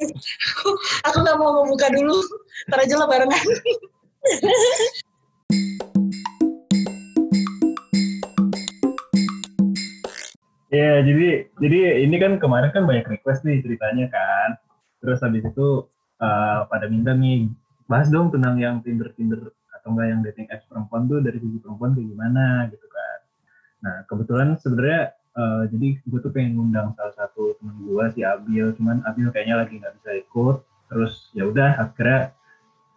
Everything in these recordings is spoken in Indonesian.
aku aku nggak mau membuka dulu. Ntar aja lah barengan. Iya, jadi jadi ini kan kemarin kan banyak request nih ceritanya kan. Terus habis itu uh, pada minta nih bahas dong tentang yang Tinder Tinder atau enggak yang dating apps perempuan tuh dari sisi perempuan kayak gimana gitu kan. Nah kebetulan sebenarnya uh, jadi gue tuh pengen ngundang salah satu teman gue si Abil, cuman Abil kayaknya lagi nggak bisa ikut. Terus ya udah akhirnya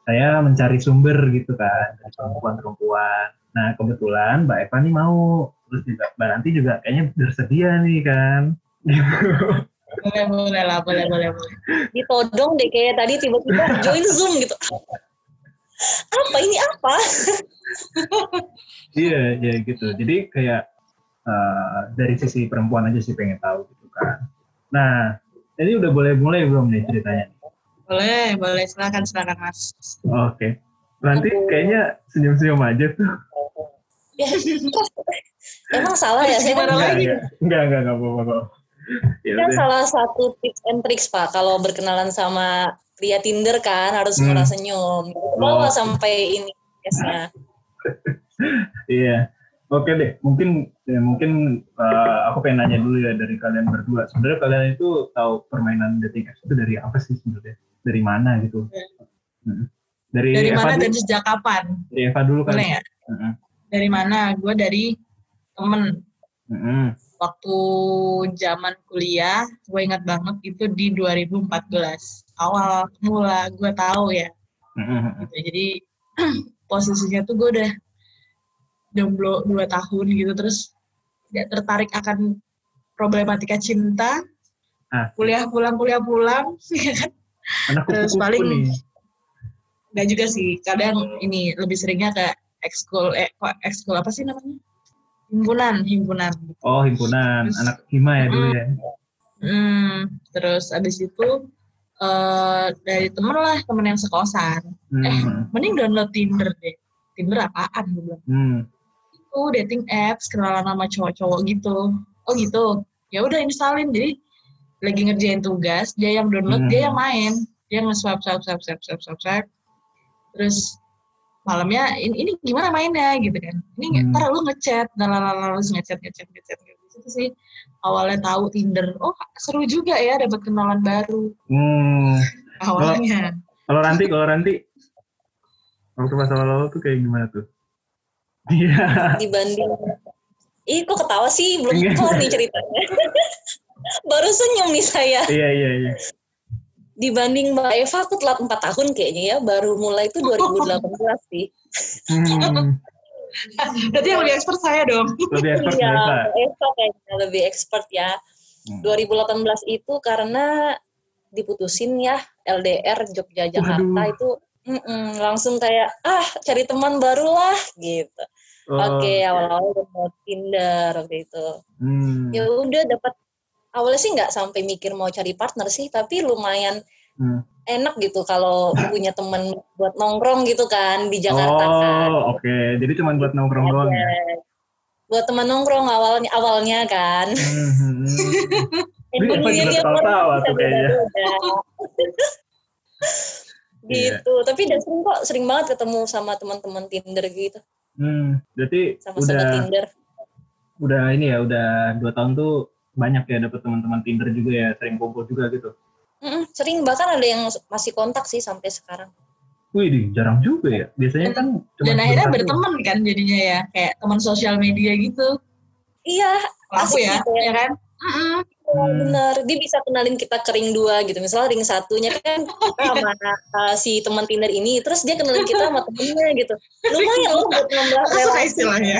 saya mencari sumber gitu kan dari perempuan-perempuan. Nah kebetulan Mbak Eva nih mau. Terus juga Mbak Ranti juga kayaknya bersedia nih kan. Boleh boleh lah boleh boleh boleh. Ditodong deh kayak tadi tiba-tiba join zoom gitu. Apa ini apa? Iya iya gitu. Jadi kayak uh, dari sisi perempuan aja sih pengen tahu gitu kan. Nah jadi udah boleh mulai belum nih ceritanya? Boleh boleh. Silakan silakan mas. Oke. Okay. nanti kayaknya senyum-senyum aja tuh. Ya, emang salah ya? Saya gimana lagi? enggak. Enggak enggak apa-apa ya, kan salah satu tips and tricks pak. Kalau berkenalan sama pria Tinder kan harus hmm. murah senyum. Oh. sampai ini biasanya. Iya oke deh mungkin ya, mungkin uh, aku pengen nanya dulu ya dari kalian berdua sebenarnya kalian itu tahu permainan dating apps itu dari apa sih sebenarnya dari mana gitu hmm. dari, dari Eva mana dan sejak kapan dari Eva dulu kan ya? Hmm dari mana? Gue dari temen. Mm-hmm. Waktu zaman kuliah, gue ingat banget itu di 2014. Awal mula gue tahu ya. Gitu. Jadi posisinya tuh gue udah jomblo dua tahun gitu. Terus tidak tertarik akan problematika cinta. Ah. Kuliah pulang, kuliah pulang. Ya kan? Terus paling... Nih. Gak juga sih, kadang ini lebih seringnya kayak ekskul eh ekskul apa sih namanya himpunan himpunan oh himpunan terus, anak hima ya dulu ya hmm, terus abis itu uh, dari temen lah temen yang sekosan hmm. eh mending download Tinder deh Tinder apaan gue bilang hmm. Itu dating apps kenalan sama cowok-cowok gitu. Oh gitu. Ya udah installin. Jadi lagi ngerjain tugas dia yang download hmm. dia yang main. Dia nge-swipe swipe swipe swipe swipe swipe, swipe. terus malamnya ini, ini gimana mainnya? Gitu kan. Ini hmm. ntar lu ngechat. Dan lalu ngechat ngechat ngechat gitu itu sih awalnya tahu Tinder. Oh seru juga ya dapat kenalan baru. Hmm. awalnya. Kalau nanti kalau nanti waktu pas awal-awal tuh kayak gimana tuh iya dibanding Ih, kok ketawa sih? Belum kelar nih ceritanya. Baru senyum nih saya. Iya, iya, iya dibanding Mbak Eva aku telat empat tahun kayaknya ya baru mulai itu 2018 sih. Hmm. Berarti yang lebih expert saya dong. Lebih expert ya, Eva kayaknya lebih expert ya. Hmm. 2018 itu karena diputusin ya LDR Jogja Jakarta Waduh. itu mm -mm, langsung kayak ah cari teman baru lah gitu. Oh. Oke okay, awal-awal udah Tinder waktu itu. Hmm. Ya udah dapat awalnya sih nggak sampai mikir mau cari partner sih tapi lumayan hmm. enak gitu kalau punya temen buat nongkrong gitu kan di Jakarta oh, kan. oke. Okay. Jadi cuma buat nongkrong doang ya? Buat teman nongkrong awalnya awalnya kan. Hmm. Ini dia dia tawa tuh kayaknya. gitu. Yeah. Tapi udah sering kok, sering banget ketemu sama teman-teman Tinder gitu. Hmm, berarti sama udah Tinder. Udah ini ya, udah dua tahun tuh banyak ya dapat teman-teman Tinder juga ya sering kumpul juga gitu mm sering bahkan ada yang masih kontak sih sampai sekarang Wih, jarang juga ya. Biasanya kan cuma Dan akhirnya berteman kan jadinya ya, kayak teman sosial media gitu. Iya, aku ya, gitu ya, ya kan? Mm-hmm. Oh, bener, dia bisa kenalin kita ke ring dua gitu. Misalnya ring satunya kan kita sama uh, si teman Tinder ini, terus dia kenalin kita sama temennya gitu. Lumayan loh buat nambah relasi. istilahnya.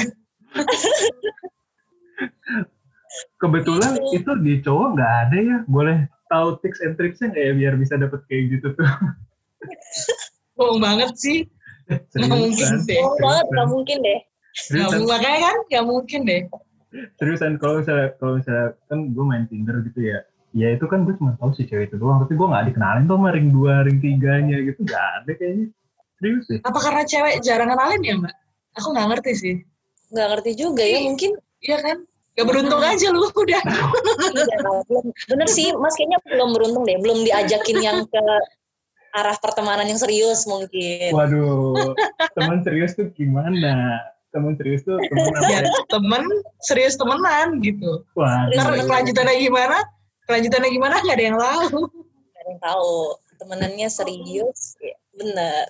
kebetulan itu di cowok nggak ada ya. Boleh tahu tips and tricksnya nggak ya biar bisa dapet kayak gitu tuh? Bohong banget sih. Nggak mungkin deh. Bohong banget nggak mungkin deh. Nggak makanya kan nggak mungkin deh seriusan kalau misalnya kalau misalnya kan gue main Tinder gitu ya. Ya itu kan gue cuma tahu si cewek itu doang tapi gue nggak dikenalin tuh sama ring dua ring tiganya gitu. Nggak ada kayaknya. Serius sih. Apa karena cewek jarang kenalin ya mbak? Aku nggak ngerti sih. Nggak ngerti juga ya mungkin iya kan? Gak beruntung hmm. aja lu udah. iya, belum, bener sih, Mas kayaknya belum beruntung deh, belum diajakin yang ke arah pertemanan yang serius mungkin. Waduh, teman serius tuh gimana? Teman serius tuh teman ya, teman serius temenan gitu. Wah. Karena kelanjutannya gimana? Kelanjutannya gimana? Gak ada yang tahu. Gak ada yang tahu. Temenannya serius, ya, bener.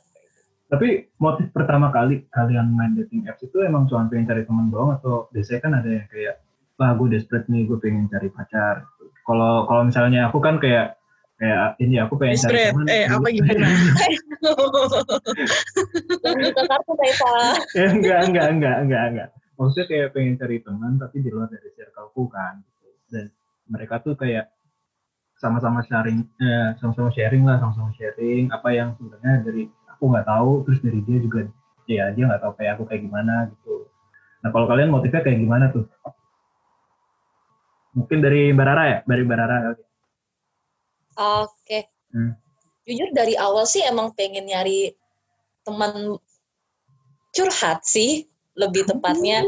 Tapi motif pertama kali kalian main dating apps itu emang cuma pengen cari teman doang atau biasanya kan ada yang kayak wah gue desperate nih gue pengen cari pacar kalau kalau misalnya aku kan kayak kayak ini aku pengen cari teman eh apa gimana? Ya, enggak enggak enggak enggak enggak. Maksudnya kayak pengen cari teman tapi di luar dari circleku kan gitu. dan mereka tuh kayak sama-sama sharing eh, sama-sama sharing lah sama-sama sharing apa yang sebenarnya dari aku nggak tahu terus dari dia juga ya dia nggak tahu kayak aku kayak gimana gitu. Nah kalau kalian motifnya kayak gimana tuh? Mungkin dari Barara ya, dari Barara. Oke. Okay. Hmm. Jujur dari awal sih emang pengen nyari teman curhat sih, lebih tepatnya.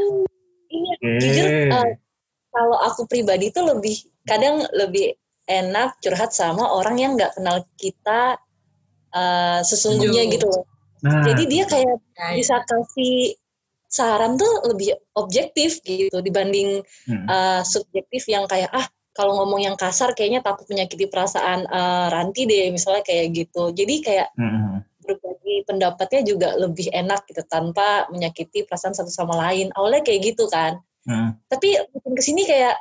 Iya, okay. jujur uh, kalau aku pribadi tuh lebih kadang lebih enak curhat sama orang yang nggak kenal kita uh, sesungguhnya gitu loh. Nah. Jadi dia kayak bisa kasih saran tuh lebih objektif gitu dibanding hmm. uh, subjektif yang kayak ah kalau ngomong yang kasar kayaknya takut menyakiti perasaan uh, Ranti deh misalnya kayak gitu. Jadi kayak hmm. berbagi pendapatnya juga lebih enak gitu tanpa menyakiti perasaan satu sama lain. Awalnya kayak gitu kan. Hmm. Tapi makin ke sini kayak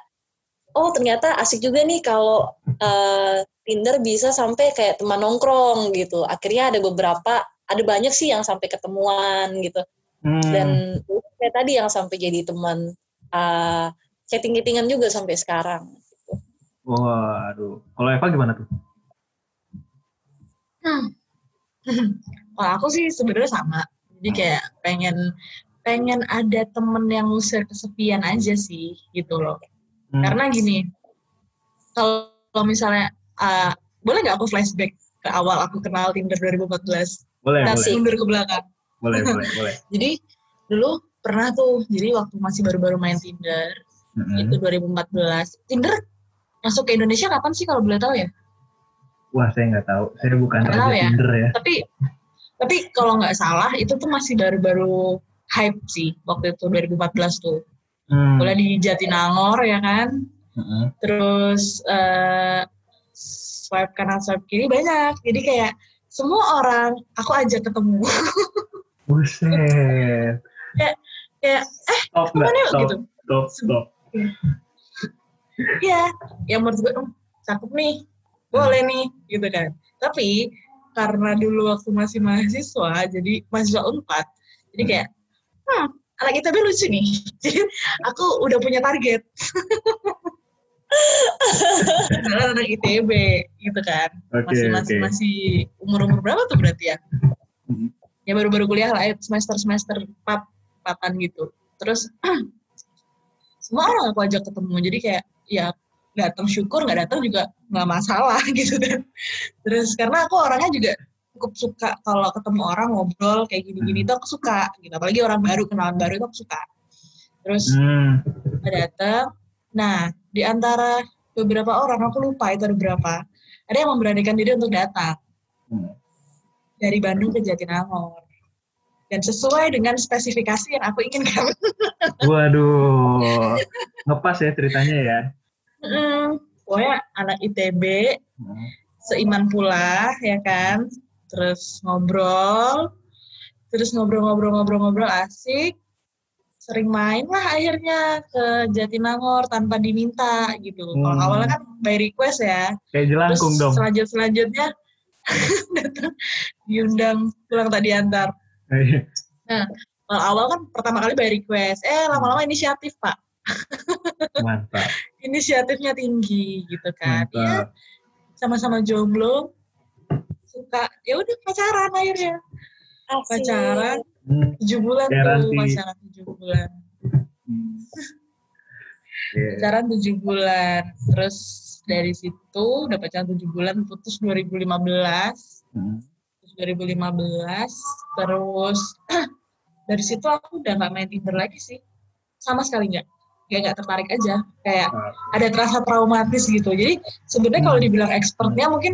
oh ternyata asik juga nih kalau uh, Tinder bisa sampai kayak teman nongkrong gitu. Akhirnya ada beberapa ada banyak sih yang sampai ketemuan gitu Hmm. Dan kayak tadi yang sampai jadi teman uh, chatting-chattingan juga sampai sekarang. Waduh, kalau Eva gimana tuh? Hmm. Kalau aku sih sebenarnya sama. Jadi kayak pengen pengen ada temen yang ngusir kesepian aja sih gitu loh. Hmm. Karena gini, kalau misalnya uh, boleh nggak aku flashback ke awal aku kenal Tinder 2014? Boleh, nah, boleh. mundur ke belakang boleh boleh boleh jadi dulu pernah tuh jadi waktu masih baru-baru main Tinder mm-hmm. itu 2014 Tinder masuk ke Indonesia kapan sih kalau boleh tahu ya wah saya nggak tahu saya bukan tahu ya. Tinder ya tapi tapi kalau nggak salah itu tuh masih baru-baru hype sih waktu itu 2014 tuh hmm. boleh di Jatinangor ya kan mm-hmm. terus uh, swipe kanan swipe kiri banyak jadi kayak semua orang aku ajak ketemu Buset. kayak kayak eh stop, ke mana yuk gitu. Stop, stop. Iya, yang menurut gue oh, cakep nih, boleh nih, gitu kan. Tapi karena dulu waktu masih mahasiswa, jadi mahasiswa unpad, jadi hmm. kayak, hmm, anak ITB lucu nih. Jadi aku udah punya target. Karena anak ITB gitu kan. Okay, masih masih okay. masih umur umur berapa tuh berarti ya? Hmm ya baru-baru kuliah lah semester semester empat empatan gitu terus semua orang aku ajak ketemu jadi kayak ya datang syukur nggak datang juga nggak masalah gitu kan. Terus karena aku orangnya juga cukup suka kalau ketemu orang ngobrol kayak gini-gini itu aku suka gitu. Apalagi orang baru kenalan baru itu aku suka. Terus hmm. datang. Nah di antara beberapa orang aku lupa itu ada berapa ada yang memberanikan diri untuk datang. Hmm. Dari Bandung ke Jatinangor dan sesuai dengan spesifikasi yang aku inginkan. Waduh, ngepas ya ceritanya ya. Hmm, pokoknya anak ITB, hmm. seiman pula ya kan, terus ngobrol, terus ngobrol-ngobrol-ngobrol-ngobrol asik, sering main lah akhirnya ke Jatinangor tanpa diminta gitu. Hmm. Kalau awalnya kan by request ya. Kayak jelangkung dong. Selanjut selanjutnya datang diundang pulang tadi antar. Iya. nah, awal kan pertama kali by request, eh lama-lama inisiatif pak. Mantap. Inisiatifnya tinggi gitu kan. Iya, sama-sama jomblo, suka ya udah pacaran akhirnya. Asik. Pacaran hmm. tujuh bulan tuh pacaran tujuh bulan. Hmm. yeah. Pacaran tujuh bulan, terus dari situ udah pacaran tujuh bulan putus 2015 hmm. 2015 terus dari situ aku udah nggak main Tinder lagi sih. Sama sekali nggak. Kayak nggak tertarik aja. Kayak ada terasa traumatis gitu. Jadi sebenarnya kalau hmm. dibilang expertnya mungkin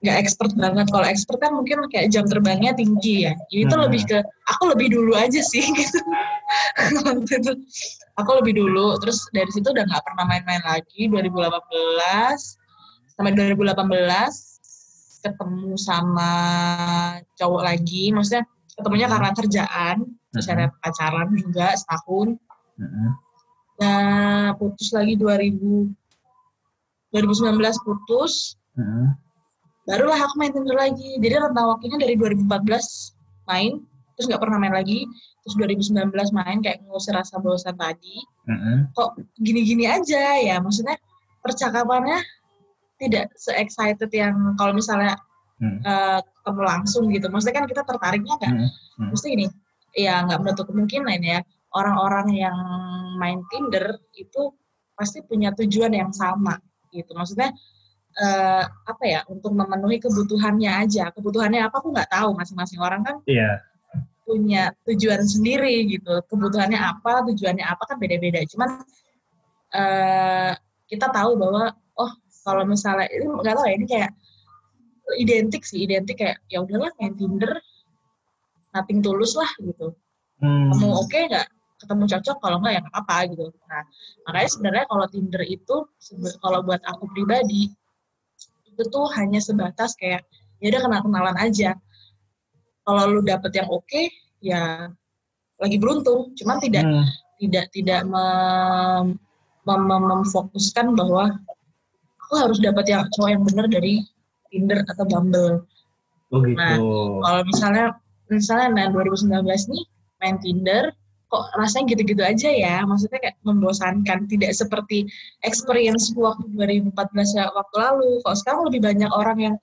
nggak expert banget. Kalau expert kan mungkin kayak jam terbangnya tinggi ya. Jadi itu hmm. lebih ke aku lebih dulu aja sih gitu. Itu. Aku lebih dulu. Terus dari situ udah nggak pernah main-main lagi. 2018 sampai 2018 ketemu sama cowok lagi maksudnya ketemunya hmm. karena kerjaan terus ada hmm. pacaran juga setahun hmm. nah putus lagi 2000 2019 putus hmm barulah aku main Tinder lagi jadi rentang waktunya dari 2014 main terus nggak pernah main lagi terus 2019 main kayak ngusir rasa bosan tadi mm-hmm. kok gini-gini aja ya maksudnya percakapannya tidak se-excited yang kalau misalnya mm. uh, ketemu langsung gitu maksudnya kan kita tertariknya nggak mm-hmm. mesti gini ya nggak menutup kemungkinan ya orang-orang yang main Tinder itu pasti punya tujuan yang sama gitu maksudnya uh, apa ya untuk memenuhi kebutuhannya aja kebutuhannya apa aku nggak tahu masing-masing orang kan yeah. punya tujuan sendiri gitu kebutuhannya apa tujuannya apa kan beda-beda cuman uh, kita tahu bahwa kalau misalnya ini nggak tahu ya ini kayak identik sih identik kayak ya udahlah main Tinder nothing tulus lah gitu. Hmm. kamu oke okay nggak? Ketemu cocok kalau nggak ya apa gitu. Nah makanya sebenarnya kalau Tinder itu kalau buat aku pribadi itu tuh hanya sebatas kayak ya udah kenal kenalan aja. Kalau lu dapet yang oke okay, ya lagi beruntung. Cuman tidak hmm. tidak tidak mem, mem, mem, memfokuskan bahwa aku harus dapat yang cowok yang benar dari Tinder atau Bumble. Oh gitu. Nah, kalau misalnya misalnya nah 2019 nih main Tinder, kok rasanya gitu-gitu aja ya maksudnya kayak membosankan tidak seperti experience waktu 2014 ya waktu lalu kalau sekarang lebih banyak orang yang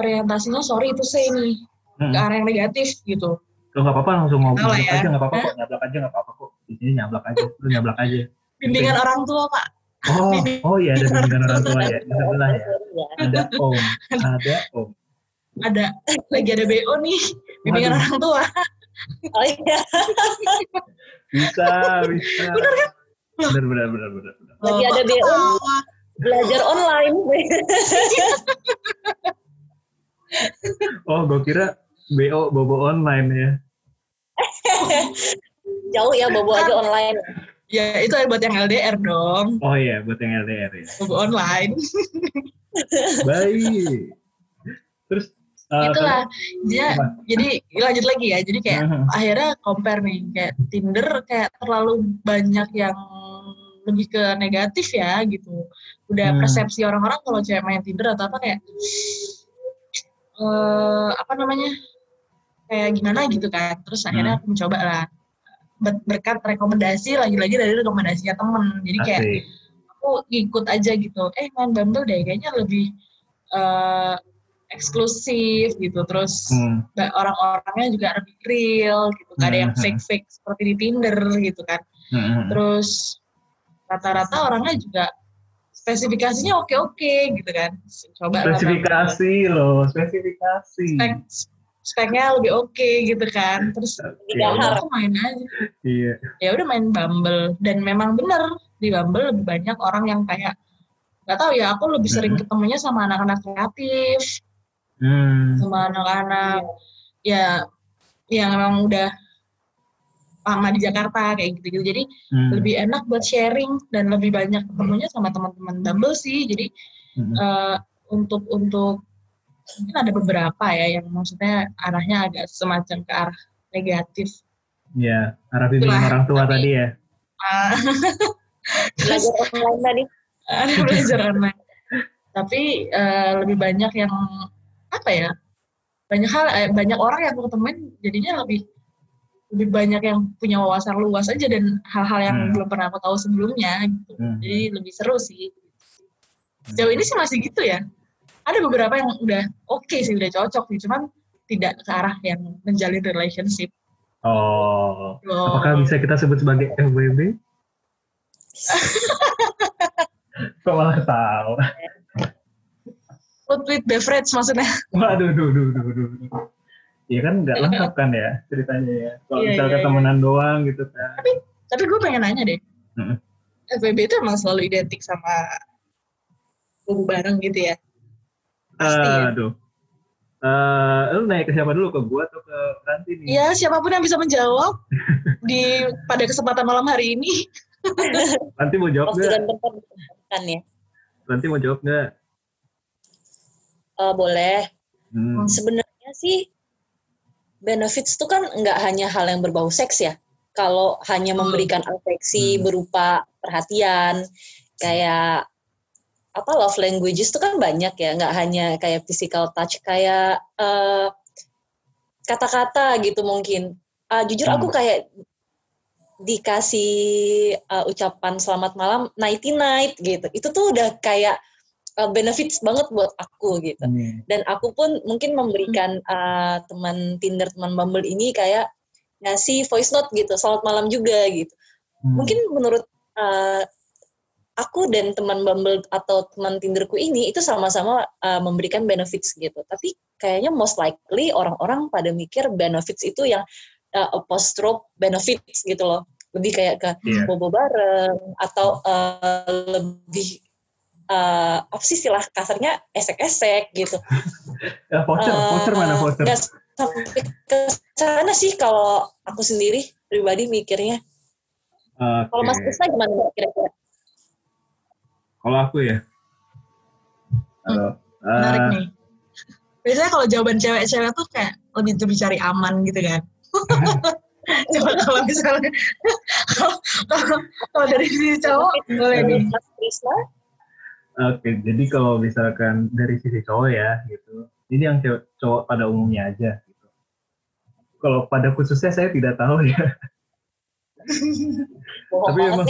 orientasinya sorry itu saya ini hmm. ke arah yang negatif gitu Lo nggak apa-apa langsung ngobrol ya. aja nggak apa-apa kok nyablak aja nggak apa-apa kok di sini nyablak aja lu nyablak aja bimbingan gitu. orang tua pak oh oh iya ada bimbingan orang tua ya di sebelah ya ada om ada om ada lagi ada bo nih bimbingan Aduh. orang tua Oh iya. bisa, bisa. Benar kan? Benar, benar, benar, benar. Lagi ada BO belajar online. oh, gue kira BO bobo online ya. Jauh ya bobo aja online. Ya itu buat yang LDR dong. Oh iya buat yang LDR ya. Bobo online. Baik. Terus Uh, itulah dia apa? jadi lanjut lagi ya jadi kayak uh-huh. akhirnya compare nih kayak Tinder kayak terlalu banyak yang lebih ke negatif ya gitu udah hmm. persepsi orang-orang kalau cewek main Tinder atau apa kayak uh, apa namanya kayak gimana gitu kan terus akhirnya aku mencoba lah berkat rekomendasi lagi-lagi dari rekomendasinya temen jadi kayak Asik. aku ikut aja gitu eh main Bumble deh kayaknya lebih uh, eksklusif gitu terus hmm. orang-orangnya juga lebih real gitu hmm. ada yang hmm. fake fake seperti di Tinder gitu kan hmm. hmm. terus rata-rata orangnya juga spesifikasinya oke oke gitu kan coba spesifikasi loh spesifikasi spek speknya lebih oke okay, gitu kan terus okay. ya udah main aja iya ya udah main Bumble dan memang bener di Bumble lebih banyak orang yang kayak nggak tahu ya aku lebih sering ketemunya sama anak-anak kreatif hmm. sama anak-anak ya yang memang udah lama di Jakarta kayak gitu-gitu. Jadi hmm. lebih enak buat sharing dan lebih banyak ketemunya sama teman-teman Bumble sih. Jadi hmm. uh, untuk untuk mungkin ada beberapa ya yang maksudnya arahnya agak semacam ke arah negatif. Ya, arah bimbingan orang tua tapi, tadi ya. Uh, belajar online tadi. Ada belajar online. Tapi uh, lebih banyak yang apa ya banyak hal eh, banyak orang yang aku ketemuin jadinya lebih lebih banyak yang punya wawasan luas aja dan hal-hal yang hmm. belum pernah aku tahu sebelumnya gitu. Hmm. Jadi lebih seru sih. Sejauh ini sih masih gitu ya. Ada beberapa yang udah oke okay sih, udah cocok sih, cuman tidak ke arah yang menjalin relationship. Oh. oh. Apakah bisa kita sebut sebagai FWB? Kok malah tahu? food with beverage maksudnya. Waduh, duh, duh, duh, duh. Iya kan nggak lengkap kan ya ceritanya ya. Kalau yeah, misalnya yeah, temenan yeah. doang gitu kan. Tapi tapi gue pengen nanya deh hmm. FWB itu emang selalu identik sama bubu bareng gitu ya Pasti, uh, aduh Uh, lu naik ke siapa dulu ke gua atau ke Ranti nih? Iya, siapa pun yang bisa menjawab di pada kesempatan malam hari ini. Nanti mau jawab nggak? kan ya. Nanti mau jawab nggak? Uh, boleh. Hmm. Sebenarnya sih benefits itu kan nggak hanya hal yang berbau seks ya. Kalau hanya hmm. memberikan afeksi hmm. berupa perhatian, kayak apa love languages itu kan banyak ya, nggak hanya kayak physical touch, kayak eh, kata-kata gitu mungkin. Uh, jujur hmm. aku kayak dikasih uh, ucapan selamat malam nighty night gitu. Itu tuh udah kayak uh, benefits banget buat aku gitu. Hmm. Dan aku pun mungkin memberikan uh, teman Tinder, teman Bumble ini kayak ngasih voice note gitu, selamat malam juga gitu. Hmm. Mungkin menurut uh, aku dan teman Bumble atau teman Tinderku ini itu sama-sama uh, memberikan benefits gitu. Tapi kayaknya most likely orang-orang pada mikir benefits itu yang uh, apostrophe benefits gitu loh. Lebih kayak ke yeah. bobo bareng atau uh, lebih uh, apa sih istilah kasarnya esek-esek gitu. ya, voucher, uh, voucher mana voucher? Gak sampai ke sana sih kalau aku sendiri pribadi mikirnya. Okay. Kalau Mas Krisna gimana kira-kira? Kalau aku ya. Halo. Hmm, menarik uh, nih. Biasanya kalau jawaban cewek-cewek tuh kayak lebih lebih cari aman gitu kan. Coba kalau misalnya kalau dari sisi cowok boleh nih. Oke, jadi kalau misalkan dari sisi cowok ya gitu, ini yang cowok, cowok pada umumnya aja gitu. Kalau pada khususnya saya tidak tahu ya. Tapi emang,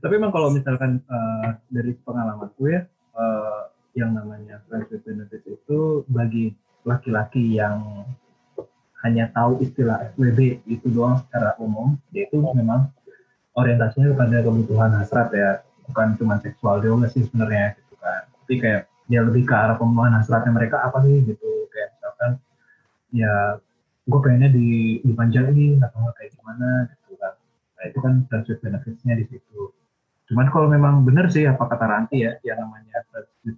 tapi emang kalau misalkan uh, dari pengalamanku ya, uh, yang namanya friends with benefits itu bagi laki-laki yang hanya tahu istilah FWB itu doang secara umum, yaitu memang orientasinya kepada kebutuhan hasrat ya, bukan cuma seksual juga sih sebenarnya gitu kan. Tapi kayak dia lebih ke arah pemenuhan hasratnya mereka apa sih gitu, kayak misalkan ya gue pengennya di dipanjangin atau kayak gimana gitu kan. Nah itu kan with benefitsnya di situ Cuman kalau memang benar sih apa kata Ranti ya, yang namanya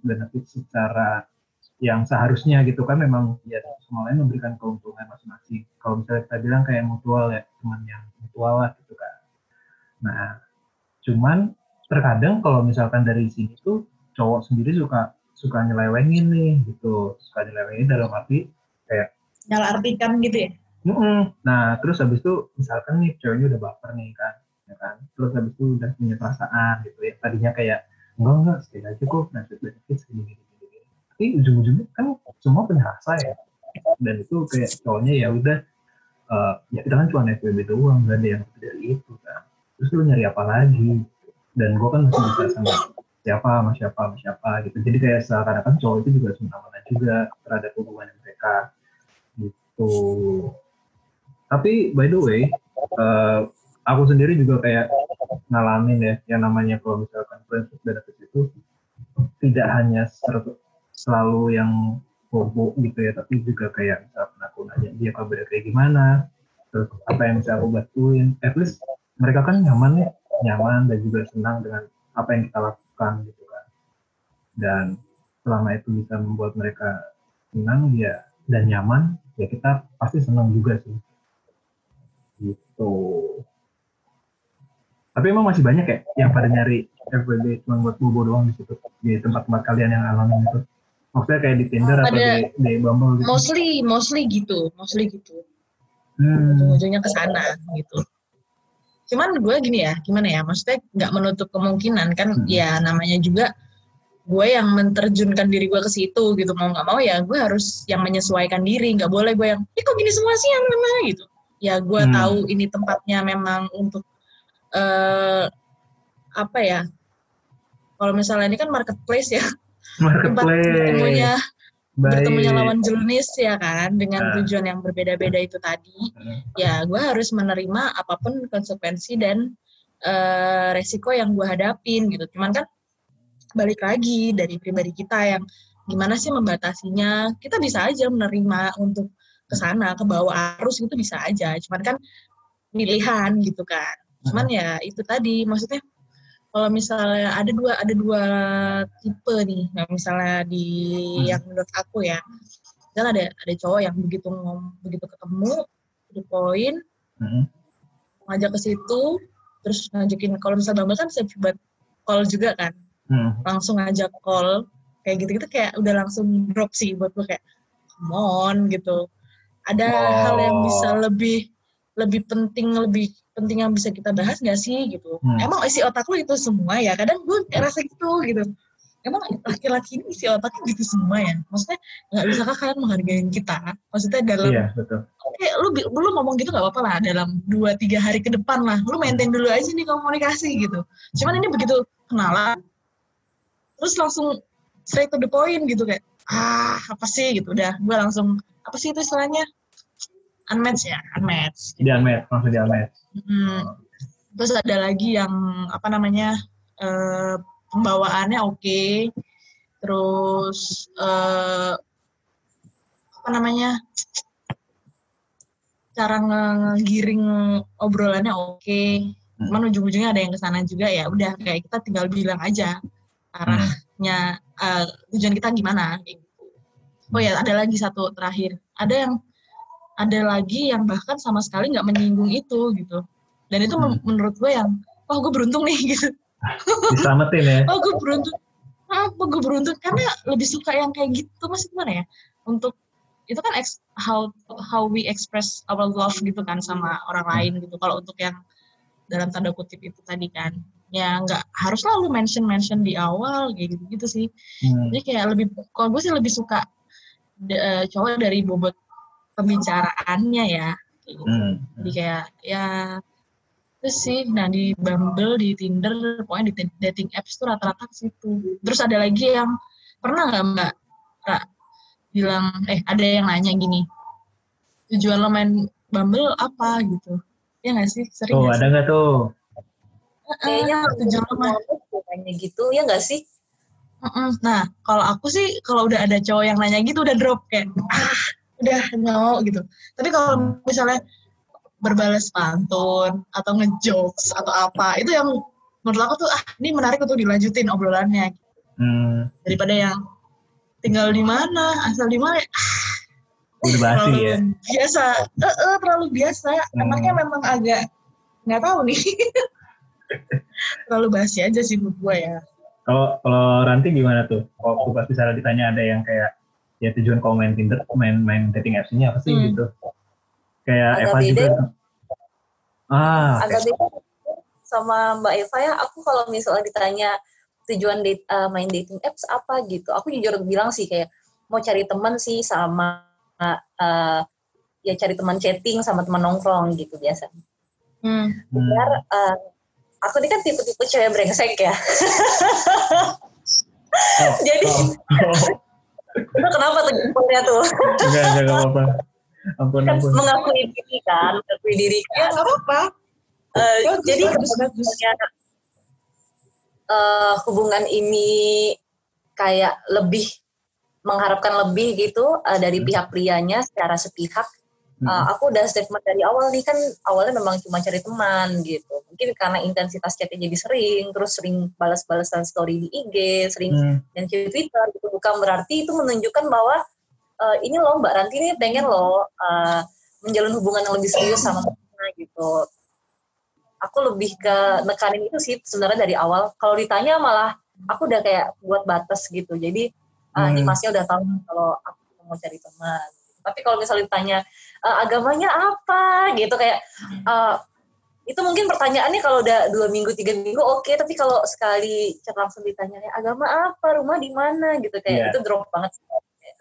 benefit secara yang seharusnya gitu kan memang ya semua lain memberikan keuntungan masing-masing. Kalau misalnya kita bilang kayak mutual ya, cuman yang mutual lah gitu kan. Nah, cuman terkadang kalau misalkan dari sini tuh cowok sendiri suka suka nyelewengin nih gitu, suka nyelewengin dalam arti kayak nyalah artikan gitu ya. Mm -mm. Nah, terus habis itu misalkan nih cowoknya udah baper nih kan, ya kan? Terus habis itu udah punya perasaan gitu ya. Tadinya kayak enggak enggak sekali aja kok benefit benefit segini gini gini tapi ujung-ujungnya kan semua punya rasa ya. Dan itu kayak cowoknya ya udah uh, ya kita kan cuma FWB doang gak ada yang dari itu kan. Terus lu nyari apa lagi? Dan gue kan masih bisa sama siapa sama siapa sama siapa gitu. Jadi kayak seakan-akan cowok itu juga semena juga terhadap hubungan mereka gitu. Tapi by the way uh, aku sendiri juga kayak ngalamin ya yang namanya kalau misalkan prinsip benefit itu tidak hanya selalu yang bobo gitu ya tapi juga kayak misalkan aku nanya dia kabar kayak gimana terus apa yang bisa aku bantuin at least mereka kan nyaman ya nyaman dan juga senang dengan apa yang kita lakukan gitu kan. Dan selama itu bisa membuat mereka senang ya dan nyaman ya kita pasti senang juga sih. Gitu tapi emang masih banyak ya yang pada nyari FWB cuma buat bobo doang di situ di tempat-tempat kalian yang alami itu. Maksudnya kayak di Tinder atau di, di Bumble gitu. Mostly, mostly gitu, mostly gitu. Hmm. Ujung-ujungnya ke sana gitu. Cuman gue gini ya, gimana ya? Maksudnya nggak menutup kemungkinan kan? Hmm. Ya namanya juga gue yang menterjunkan diri gue ke situ gitu mau nggak mau ya gue harus yang menyesuaikan diri nggak boleh gue yang eh kok gini semua sih yang mana gitu ya gue hmm. tahu ini tempatnya memang untuk uh, apa ya kalau misalnya ini kan marketplace ya marketplace. tempat bertemunya Baik. bertemunya lawan jenis ya kan dengan uh. tujuan yang berbeda-beda itu tadi uh. ya gue harus menerima apa pun konsekuensi dan uh, resiko yang gue hadapin gitu cuman kan balik lagi dari pribadi kita yang gimana sih membatasinya kita bisa aja menerima untuk ke sana ke bawah arus itu bisa aja cuman kan pilihan gitu kan cuman ya itu tadi maksudnya kalau misalnya ada dua ada dua tipe nih nah, misalnya di hmm. yang menurut aku ya misalnya ada ada cowok yang begitu ngom, begitu ketemu di poin hmm. ngajak ke situ terus ngajakin kalau misalnya Bumble kan bisa buat call juga kan hmm. langsung ngajak call kayak gitu-gitu kayak udah langsung drop sih buat gue kayak come on gitu ada oh. hal yang bisa lebih lebih penting lebih penting yang bisa kita bahas nggak sih gitu. Hmm. emang isi otak lu itu semua ya? Kadang gue ngerasa gitu gitu. Emang laki-laki ini isi otaknya gitu semua ya? Maksudnya nggak bisa kalian menghargai kita? Maksudnya dalam iya, betul. oke lu lu ngomong gitu nggak apa-apa lah dalam dua tiga hari ke depan lah. Lu maintain dulu aja nih komunikasi gitu. Cuman ini begitu kenalan terus langsung straight to the point gitu. Kayak ah apa sih? Gitu. Udah gue langsung apa sih itu istilahnya? Unmatched ya unmatched gitu. di unmatched maksud di unmatched hmm. terus ada lagi yang apa namanya uh, pembawaannya oke okay. terus uh, apa namanya cara ngegiring obrolannya oke okay. Hmm. cuman ujung-ujungnya ada yang ke sana juga ya udah kayak kita tinggal bilang aja arahnya uh, tujuan kita gimana gitu. oh ya ada lagi satu terakhir ada yang ada lagi yang bahkan sama sekali nggak menyinggung itu gitu. Dan itu hmm. menurut gue yang oh gue beruntung nih gitu. Diselamatin ya? Oh gue beruntung. Apa gue beruntung. Karena lebih suka yang kayak gitu masih gimana ya? Untuk itu kan ex, how how we express our love gitu kan sama orang lain gitu. Kalau untuk yang dalam tanda kutip itu tadi kan ya nggak harus lalu mention mention di awal kayak gitu gitu sih. Hmm. jadi kayak lebih kalau gue sih lebih suka uh, cowok dari bobot pembicaraannya ya. Gitu. hmm. jadi kayak ya itu sih nah di Bumble di Tinder pokoknya di dating apps tuh rata-rata ke situ. Terus ada lagi yang pernah nggak mbak Ra, bilang eh ada yang nanya gini tujuan lo main Bumble apa? gitu. Ya nggak sih? Sering oh ada nggak tuh? Kayaknya tujuan lo main nanya gitu ya nggak sih? Nah, kalau aku sih kalau udah ada cowok yang nanya gitu udah drop kayak ah udah no gitu. Tapi kalau misalnya berbalas pantun atau ngejokes atau apa itu yang menurut aku tuh ah ini menarik untuk dilanjutin obrolannya. Hmm. daripada yang tinggal di mana asal di mana ah, udah basi ya. biasa. Eh, uh, terlalu biasa. Hmm. memang agak nggak tahu nih. Terlalu basi aja sih menurut gue ya. Kalau kalau Ranti gimana tuh? Kalau pas misalnya ditanya ada yang kayak ya tujuan kau main Tinder, main main dating apps-nya apa sih hmm. gitu. Kayak Agak Eva beda. juga. Ah, agak okay. beda sama Mbak Eva ya. Aku kalau misalnya ditanya tujuan date, uh, main dating apps apa gitu, aku jujur bilang sih kayak mau cari teman sih sama uh, ya cari teman chatting sama teman nongkrong gitu biasa. Hmm. Biar uh, aku ini kan tipe-tipe cewek brengsek ya. oh, Jadi oh. Itu kenapa tuh jempolnya tuh? Enggak, enggak, apa-apa. Ampun, kan ampun. Mengakui diri kan, mengakui diri kan. Ya, nggak apa-apa. Uh, jadi sebenarnya uh, hubungan ini kayak lebih mengharapkan lebih gitu uh, dari hmm. pihak prianya secara sepihak uh, aku udah statement dari awal nih kan awalnya memang cuma cari teman gitu. Mungkin karena intensitas chatnya jadi sering terus sering balas-balasan story di IG sering hmm. dan Twitter gitu. Bukan berarti itu menunjukkan bahwa uh, ini loh Mbak Ranti ini pengen loh uh, menjalin hubungan yang lebih serius sama teman gitu. Aku lebih ke nekanin itu sih sebenarnya dari awal. Kalau ditanya malah aku udah kayak buat batas gitu. Jadi uh, hmm. Masnya udah tahu kalau aku mau cari teman tapi kalau misalnya ditanya uh, agamanya apa? Gitu kayak uh, itu mungkin pertanyaannya kalau udah dua minggu tiga minggu oke. Okay, tapi kalau sekali langsung ditanya agama apa? Rumah di mana? Gitu kayak yeah. itu drop banget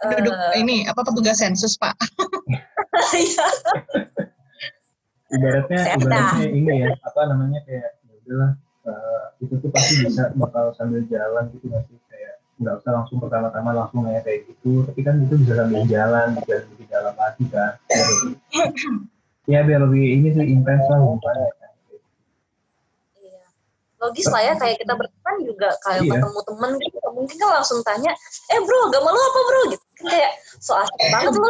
duduk uh, ini apa petugas sensus pak? Iya. ibaratnya ibaratnya ini ya apa namanya kayak ya udahlah uh, itu tuh pasti bisa bakal sambil jalan gitu masih nggak usah langsung pertama-tama langsung kayak kayak gitu. Tapi kan itu bisa sambil jalan bisa lebih dalam lagi kan. Ya biar lebih ini sih intens lah hubungannya iya. Logis lah ya kayak kita berteman juga kayak iya. ketemu temen gitu mungkin kan langsung tanya eh bro gak malu apa bro? Gitu. Kan kayak so asik banget lo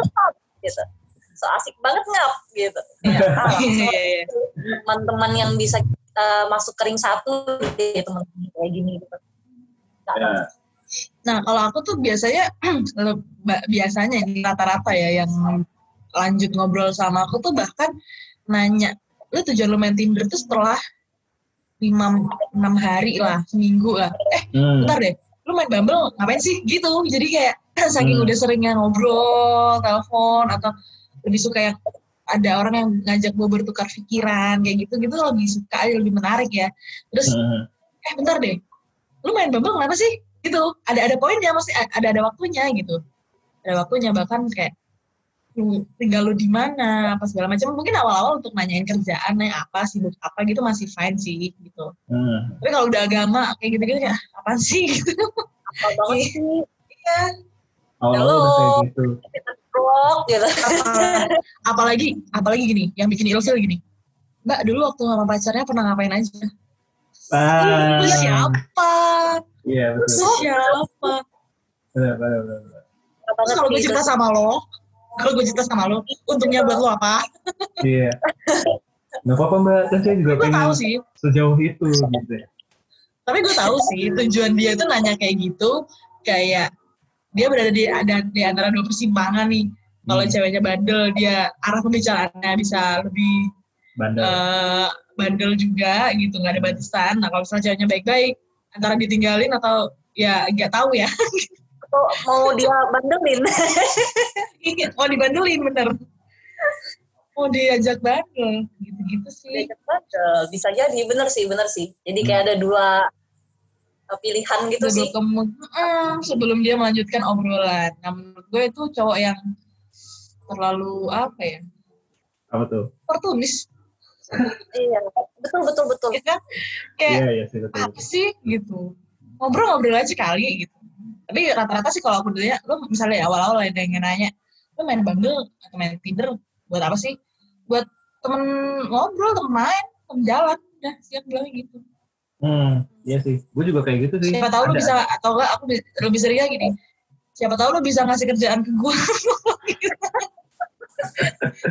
gitu. So asik banget ngap. Gitu. Ya, teman-teman yang bisa uh, masuk kering satu deh teman-teman kayak gini gitu. Ya. Nah kalau aku tuh biasanya biasanya ini rata-rata ya yang lanjut ngobrol sama aku tuh bahkan nanya lu tujuan lu main Tinder tuh setelah lima enam hari lah seminggu lah eh hmm. bentar deh lu main Bumble ngapain sih gitu jadi kayak saking hmm. udah seringnya ngobrol telepon atau lebih suka yang ada orang yang ngajak gue bertukar pikiran kayak gitu gitu lebih suka aja lebih menarik ya terus hmm. eh bentar deh lu main Bumble kenapa sih gitu. Ada ada poinnya mesti ada ada waktunya gitu. Ada waktunya bahkan kayak tinggal lu di mana apa segala macam. Mungkin awal-awal untuk nanyain kerjaan nanya apa sibuk apa gitu masih fine sih gitu. Hmm. tapi kalau udah agama kayak gitu-gitu ya apa sih? gitu. Apa banget iya. sih? Iya. Halo, gitu. gitu. Apa, apalagi apalagi gini yang bikin ilfil gini. Mbak dulu waktu sama pacarnya pernah ngapain aja? Ah. Siapa iya betul. Benar benar benar kalau gue cerita sama lo kalau gue cerita sama lo untungnya buat lo apa? Iya. Nggak apa-apa mbak. Kan saya juga pengen tahu sih. sejauh itu gitu. Ya. tapi gue tahu sih tujuan dia itu nanya kayak gitu kayak dia berada di ada di antara dua persimpangan nih. Kalau hmm. ceweknya bandel dia arah pembicaraannya bisa lebih bandel. uh, bandel juga gitu nggak ada batasan. Nah kalau misalnya ceweknya baik-baik antara ditinggalin atau ya nggak tahu ya. Mau dia bandelin iya mau dibandelin bener. Mau diajak bandel gitu-gitu sih. Diajak bandel bisa jadi bener sih bener sih. Jadi kayak ada dua pilihan gitu sih. hmm, sebelum dia melanjutkan obrolan. Nah menurut gue itu cowok yang terlalu apa ya? Apa tuh? Tertulis iya. Betul betul betul. Ya kan? Kayak iya, iya, sih, betul, apa betul. sih? gitu. Ngobrol-ngobrol aja kali gitu. Tapi rata-rata sih kalau aku nanya lu misalnya awal-awal ada yang nanya lu main Bumble atau main Tinder buat apa sih? Buat temen ngobrol temen main temen jalan udah siap bilang gitu. Hmm iya sih. Gue juga kayak gitu sih. Siapa tahu lu bisa atau enggak aku lebih sering gini siapa tahu lu bisa ngasih kerjaan ke gue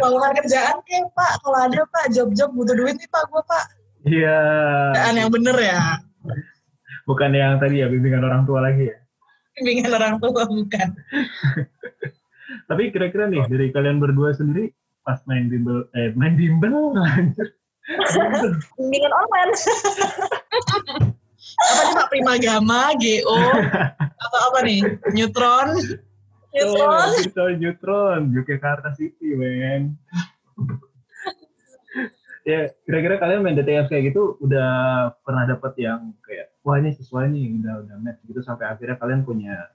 lowongan kerjaan kayak pak kalau ada pak job-job butuh duit nih pak gue pak iya kerjaan yang bener ya bukan yang tadi ya bimbingan orang tua lagi ya bimbingan orang tua bukan. Tapi kira-kira nih dari kalian berdua sendiri pas main bimbel eh main bimbel bimbingan online. apa nih Pak Primagama, GO, apa apa nih? Neutron. Neutron. Oh, Neutron, Yogyakarta City, men. ya, kira-kira kalian main DTF kayak gitu udah pernah dapat yang kayak wah ini sesuai nih udah udah match gitu sampai akhirnya kalian punya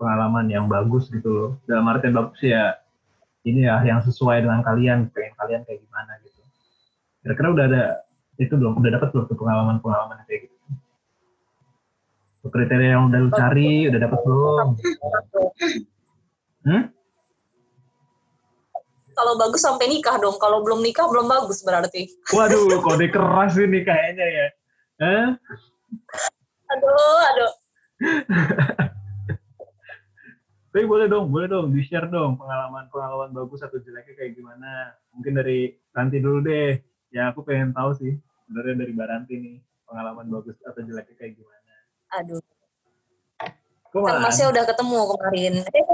pengalaman yang bagus gitu loh. Dalam artian bagus ya ini ya yang sesuai dengan kalian pengen kalian kayak gimana gitu. Kira-kira udah ada itu belum udah dapat belum tuh pengalaman pengalaman kayak gitu? Kriteria yang udah lu cari udah dapat belum hmm? kalau bagus sampai nikah dong kalau belum nikah belum bagus berarti waduh kode keras ini kayaknya ya eh? aduh, aduh. Tapi boleh dong, boleh dong, di-share dong pengalaman-pengalaman bagus atau jeleknya kayak gimana. Mungkin dari Ranti dulu deh. Ya aku pengen tahu sih, sebenarnya dari Baranti nih, pengalaman bagus atau jeleknya kayak gimana. Aduh. Kan masih udah ketemu kemarin. Eh,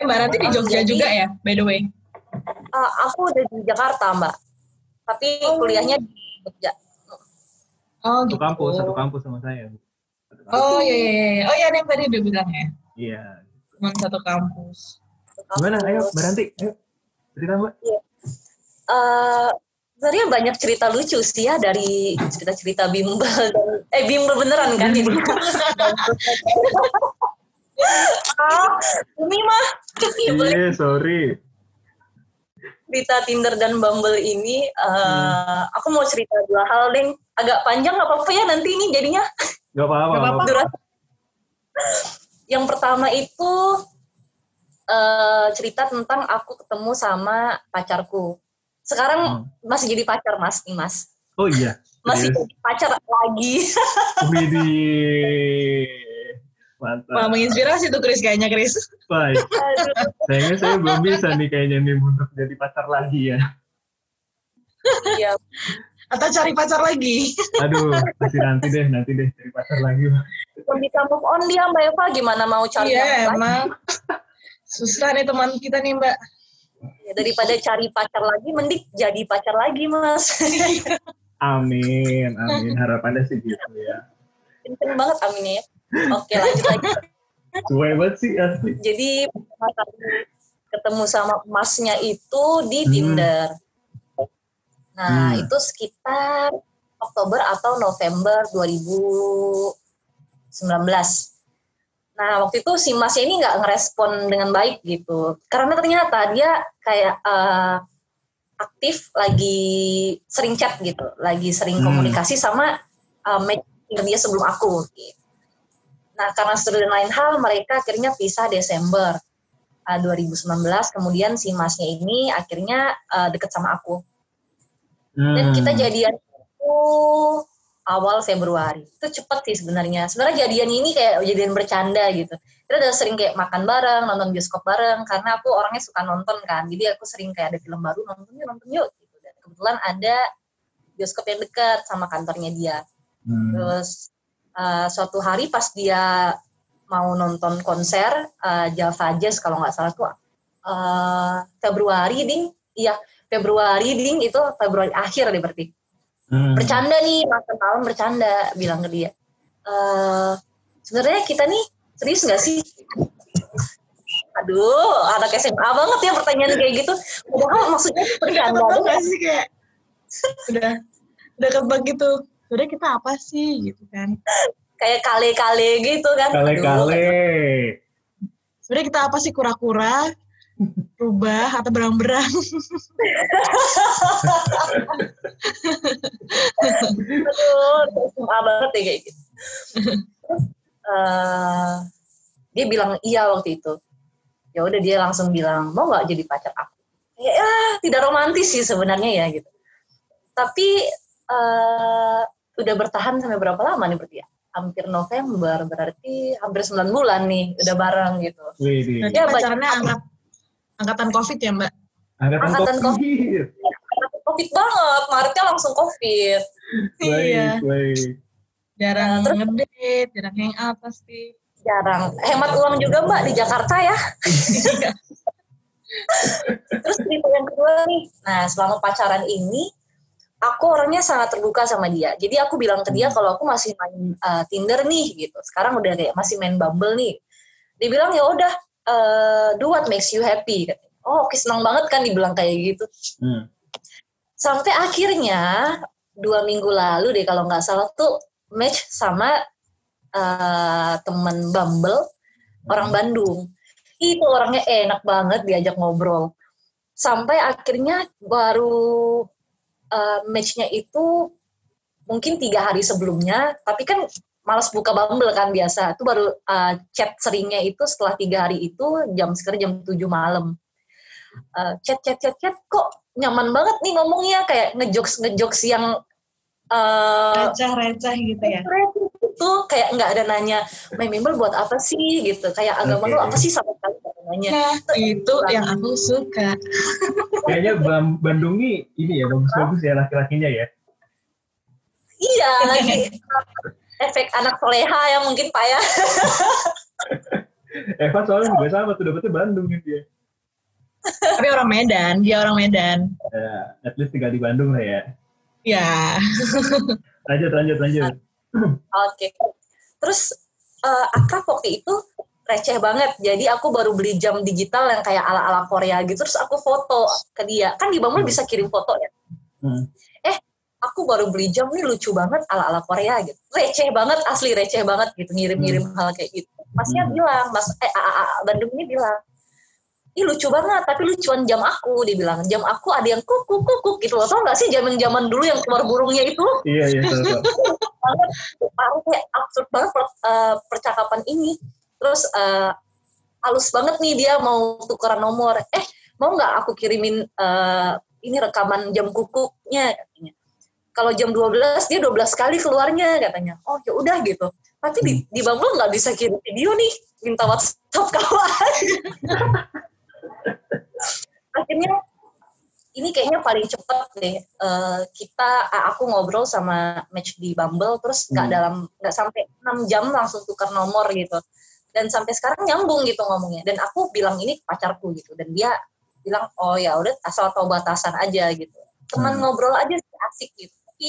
Mbak Ranti di Jogja Jadi, juga ya, by the way? Uh, aku udah di Jakarta, Mbak. Tapi oh. kuliahnya di Jogja. Oh, satu gitu. kampus, satu kampus sama saya. Oh iya, iya, iya. Oh iya, yang tadi udah bilang ya. Iya. Cuma satu kampus. Gimana? Ayo, berhenti. Ayo, cerita mbak. Iya. Uh, sebenarnya banyak cerita lucu sih ya dari cerita-cerita bimbel dan eh bimbel beneran kan ini. ah, ini mah. Iya, sorry cerita Tinder dan Bumble ini, uh, hmm. aku mau cerita dua hal, Deng. Agak panjang nggak apa-apa ya nanti ini jadinya. Gak apa-apa. Yang pertama itu uh, cerita tentang aku ketemu sama pacarku. Sekarang hmm. masih jadi pacar mas nih mas. Oh iya. Masih jadi pacar lagi. Widih. Mantap. Wah, menginspirasi tuh Chris kayaknya Chris. Baik. Sayangnya saya belum bisa nih kayaknya nih untuk jadi pacar lagi ya. Iya. Atau cari pacar lagi? Aduh, masih nanti deh, nanti deh cari pacar lagi. Belum bisa move on dia Mbak Eva, gimana mau cari Iya emang. Susah nih teman kita nih Mbak. Ya, daripada cari pacar lagi, mending jadi pacar lagi Mas. amin, amin. Harapannya sih gitu ya. Kenceng banget aminnya ya. Oke lanjut lagi. Suwe banget sih asli. Jadi ketemu sama emasnya itu di hmm. Tinder. Nah, hmm. itu sekitar Oktober atau November 2019. Nah, waktu itu si Masnya ini nggak ngerespon dengan baik gitu. Karena ternyata dia kayak uh, aktif lagi sering chat gitu, lagi sering hmm. komunikasi sama uh, dia sebelum aku. Gitu. Nah, karena satu dan lain hal, mereka akhirnya pisah Desember uh, 2019. Kemudian si Masnya ini akhirnya uh, deket sama aku. Hmm. Dan kita jadian itu awal Februari. Itu cepet sih sebenarnya. Sebenarnya jadian ini kayak jadian bercanda gitu. Kita udah sering kayak makan bareng, nonton bioskop bareng, karena aku orangnya suka nonton kan. Jadi aku sering kayak ada film baru, nonton yuk, nonton yuk. Gitu. Dan kebetulan ada bioskop yang dekat sama kantornya dia. Hmm. Terus uh, suatu hari pas dia mau nonton konser uh, Java Jazz kalau nggak salah tuh uh, Februari ding, iya Februari ding itu Februari akhir deh berarti. Hmm. Bercanda nih, makan malam bercanda, bilang ke dia. E, Sebenarnya kita nih serius nggak sih? Aduh, anak SMA banget ya pertanyaan kayak gitu. Padahal maksudnya bercanda. Udah sih kayak udah udah kebak gitu. Udah kita apa sih gitu kan? kayak kale-kale gitu kan. Kale-kale. Sebenarnya kita apa sih kura-kura? rubah atau berang-berang. Aduh, SMA banget ya kayak gitu. uh, dia bilang iya waktu itu. Ya udah dia langsung bilang mau nggak jadi pacar aku. Ya, ya tidak romantis sih sebenarnya ya gitu. Tapi uh, udah bertahan sampai berapa lama nih berarti ya? Hampir November berarti hampir 9 bulan nih udah bareng gitu. Wih, ya, pacarnya anggap angkatan COVID ya Mbak? Angkatan, angkatan COVID. COVID. COVID banget, Maretnya langsung COVID. iya. Jarang nah, ngedate, jarang hangout pasti. Jarang. Hemat uang juga Mbak di Jakarta ya. Iya. Terus cerita yang kedua nih, nah selama pacaran ini, aku orangnya sangat terbuka sama dia. Jadi aku bilang ke dia hmm. kalau aku masih main uh, Tinder nih gitu. Sekarang udah kayak masih main Bumble nih. Dia bilang ya udah uh, do what makes you happy oh oke senang banget kan dibilang kayak gitu hmm. sampai akhirnya dua minggu lalu deh kalau nggak salah tuh match sama uh, temen Bumble hmm. orang Bandung itu orangnya enak banget diajak ngobrol sampai akhirnya baru uh, matchnya itu mungkin tiga hari sebelumnya tapi kan malas buka Bumble kan biasa. Itu baru uh, chat seringnya itu setelah tiga hari itu jam sekitar jam tujuh malam. Uh, chat chat chat chat kok nyaman banget nih ngomongnya kayak ngejokes ngejokes yang uh, receh receh gitu ya. Itu kayak nggak ada nanya main Bumble buat apa sih gitu. Kayak agama okay. lu apa sih sama sekali nanya. Nah, itu, itu yang aku suka. Kayaknya Bandung ini ini ya bagus-bagus ya laki-lakinya ya. Iya lagi efek anak soleha yang mungkin pak ya. Eva soalnya juga sama tuh dapetnya Bandung nih dia. Tapi orang Medan, dia orang Medan. Ya, at least tinggal di Bandung lah ya. Ya. lanjut, lanjut, lanjut. Oke. Okay. Terus uh, akrab waktu itu receh banget. Jadi aku baru beli jam digital yang kayak ala-ala Korea gitu. Terus aku foto ke dia. Kan di Bumble hmm. bisa kirim foto ya. Hmm aku baru beli jam nih lucu banget ala-ala Korea gitu. Receh banget, asli receh banget gitu, ngirim-ngirim hmm. hal kayak gitu. Masnya hmm. bilang, Mas eh A, A, A, Bandung ini bilang, ini lucu banget, tapi lucuan jam aku, dia bilang. Jam aku ada yang kuku kuku gitu loh. Tau gak sih zaman zaman dulu yang keluar burungnya itu? Iya, iya. Aku kayak absurd banget uh, percakapan ini. Terus uh, halus banget nih dia mau tukeran nomor. Eh, mau nggak aku kirimin uh, ini rekaman jam kukuknya katanya kalau jam 12 dia 12 kali keluarnya katanya. Oh ya udah gitu. Tapi di, hmm. di Bumble nggak bisa kirim video nih, minta WhatsApp kawan. Akhirnya ini kayaknya paling cepet deh uh, kita aku ngobrol sama match di Bumble terus nggak hmm. dalam nggak sampai 6 jam langsung tukar nomor gitu dan sampai sekarang nyambung gitu ngomongnya dan aku bilang ini pacarku gitu dan dia bilang oh ya udah asal tahu batasan aja gitu teman hmm. ngobrol aja sih asik gitu tapi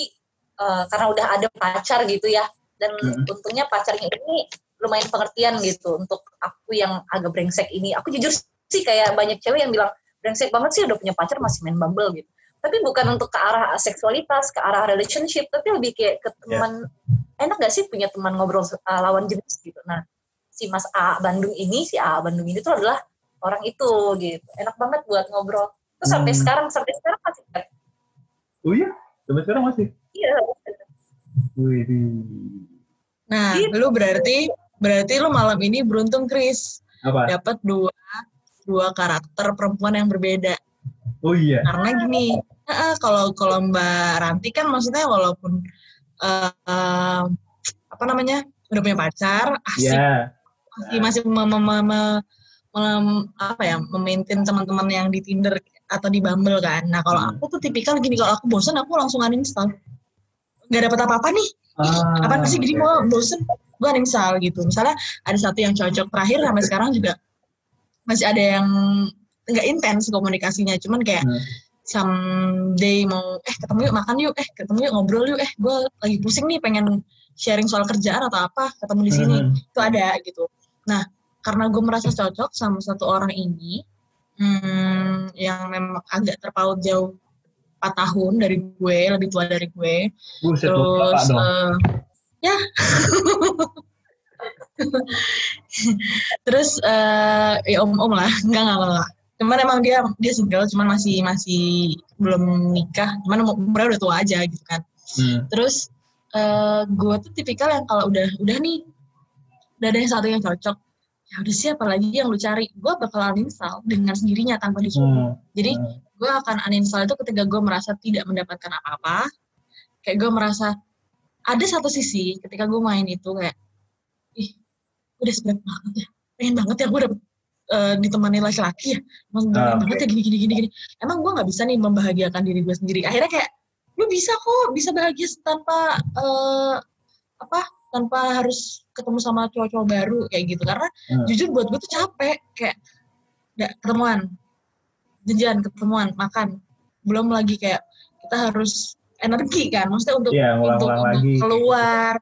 uh, karena udah ada pacar gitu ya dan hmm. untungnya pacarnya ini lumayan pengertian gitu untuk aku yang agak brengsek ini aku jujur sih kayak banyak cewek yang bilang brengsek banget sih udah punya pacar masih main Bumble gitu tapi bukan untuk ke arah seksualitas ke arah relationship tapi lebih kayak ke ya. teman yeah. enak gak sih punya teman ngobrol uh, lawan jenis gitu nah si Mas A Bandung ini si A Bandung ini tuh adalah orang itu gitu enak banget buat ngobrol terus hmm. sampai sekarang sampai sekarang masih kan oh iya sampai sekarang masih iya Wih. Nah, gitu. lu berarti berarti lu malam ini beruntung Chris. Apa? Dapat dua dua karakter perempuan yang berbeda. Oh iya. Karena gini, kalau kalau Mbak Ranti kan maksudnya walaupun uh, uh, apa namanya udah punya pacar, asik, yeah. Masih masih mem, mem, mem, mem, apa ya, memaintain teman-teman yang di Tinder atau di Bumble kan. Nah kalau hmm. aku tuh tipikal gini, kalau aku bosan aku langsung uninstall. Nggak dapat apa-apa nih. Ah, apa sih gini mau bosen? Gue uninstall gitu. Misalnya ada satu yang cocok terakhir sampai sekarang juga masih ada yang nggak intens komunikasinya cuman kayak hmm. someday mau eh ketemu yuk makan yuk eh ketemu yuk ngobrol yuk eh gue lagi pusing nih pengen sharing soal kerjaan atau apa ketemu di sini hmm. itu ada gitu nah karena gue merasa cocok sama satu orang ini hmm, yang memang agak terpaut jauh 4 tahun dari gue lebih tua dari gue Buset, terus uh, ya Terus uh, ya om-om lah, enggak enggak enggak. Cuman emang dia dia single, cuman masih masih belum nikah, cuman umurnya udah tua aja gitu kan. Hmm. Terus uh, gue tuh tipikal yang kalau udah udah nih udah ada yang satu yang cocok, ya udah sih apalagi yang lu cari, gue bakal uninstall dengan sendirinya tanpa disuruh. Hmm. Jadi hmm. gue akan uninstall itu ketika gue merasa tidak mendapatkan apa-apa, kayak gue merasa ada satu sisi ketika gue main itu kayak ih udah seberat banget ya. Pengen banget ya gue dapet uh, ditemani laki-laki ya. Emang ah, banget ya gini gini gini gini. Emang gue nggak bisa nih membahagiakan diri gue sendiri. Akhirnya kayak lu bisa kok bisa bahagia tanpa uh, apa tanpa harus ketemu sama cowok-cowok baru kayak gitu. Karena hmm. jujur buat gue tuh capek kayak nggak ketemuan. Jajan ketemuan makan. Belum lagi kayak kita harus energi kan. Maksudnya untuk yeah, untuk, untuk keluar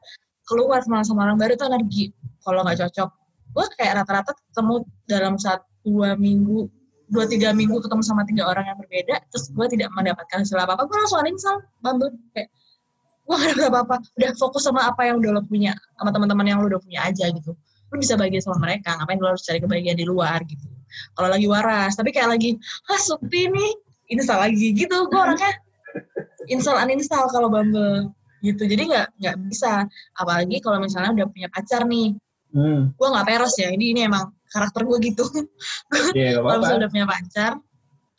keluar sama sama orang baru itu energi. Kalau nggak cocok gue kayak rata-rata ketemu dalam satu dua minggu dua tiga minggu ketemu sama tiga orang yang berbeda terus gue tidak mendapatkan hasil apa apa gue langsung uninstall bambu kayak gue gak ada apa-apa. Udah fokus sama apa yang udah lo punya sama teman-teman yang lo udah punya aja gitu. Lo bisa bahagia sama mereka. Ngapain lo harus cari kebahagiaan di luar gitu? Kalau lagi waras tapi kayak lagi ah sepi nih. Install lagi gitu gue orangnya. Install uninstall kalau Bumble gitu. Jadi nggak nggak bisa. Apalagi kalau misalnya udah punya pacar nih. Hmm. gue nggak peres ya. Ini ini emang karakter gue gitu. Yeah, kalau misalnya udah punya pacar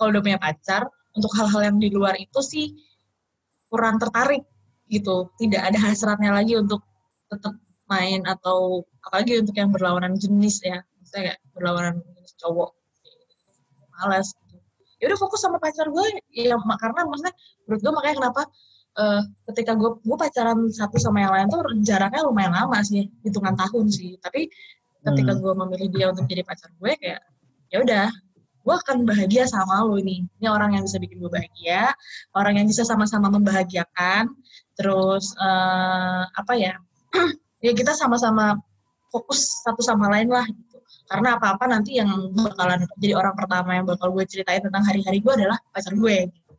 kalau udah punya pacar untuk hal-hal yang di luar itu sih kurang tertarik gitu tidak ada hasratnya lagi untuk tetap main atau apalagi untuk yang berlawanan jenis ya misalnya kayak berlawanan jenis cowok malas gitu. ya udah fokus sama pacar gue ya karena maksudnya menurut gue makanya kenapa uh, ketika gue gue pacaran satu sama yang lain tuh jaraknya lumayan lama sih hitungan tahun sih tapi ketika hmm. gue memilih dia untuk jadi pacar gue kayak ya udah gue akan bahagia sama lo ini ini orang yang bisa bikin gue bahagia orang yang bisa sama-sama membahagiakan. Terus uh, apa ya? Ya kita sama-sama fokus satu sama lain lah gitu. Karena apa-apa nanti yang bakalan jadi orang pertama yang bakal gue ceritain tentang hari-hari gue adalah pacar gue gitu.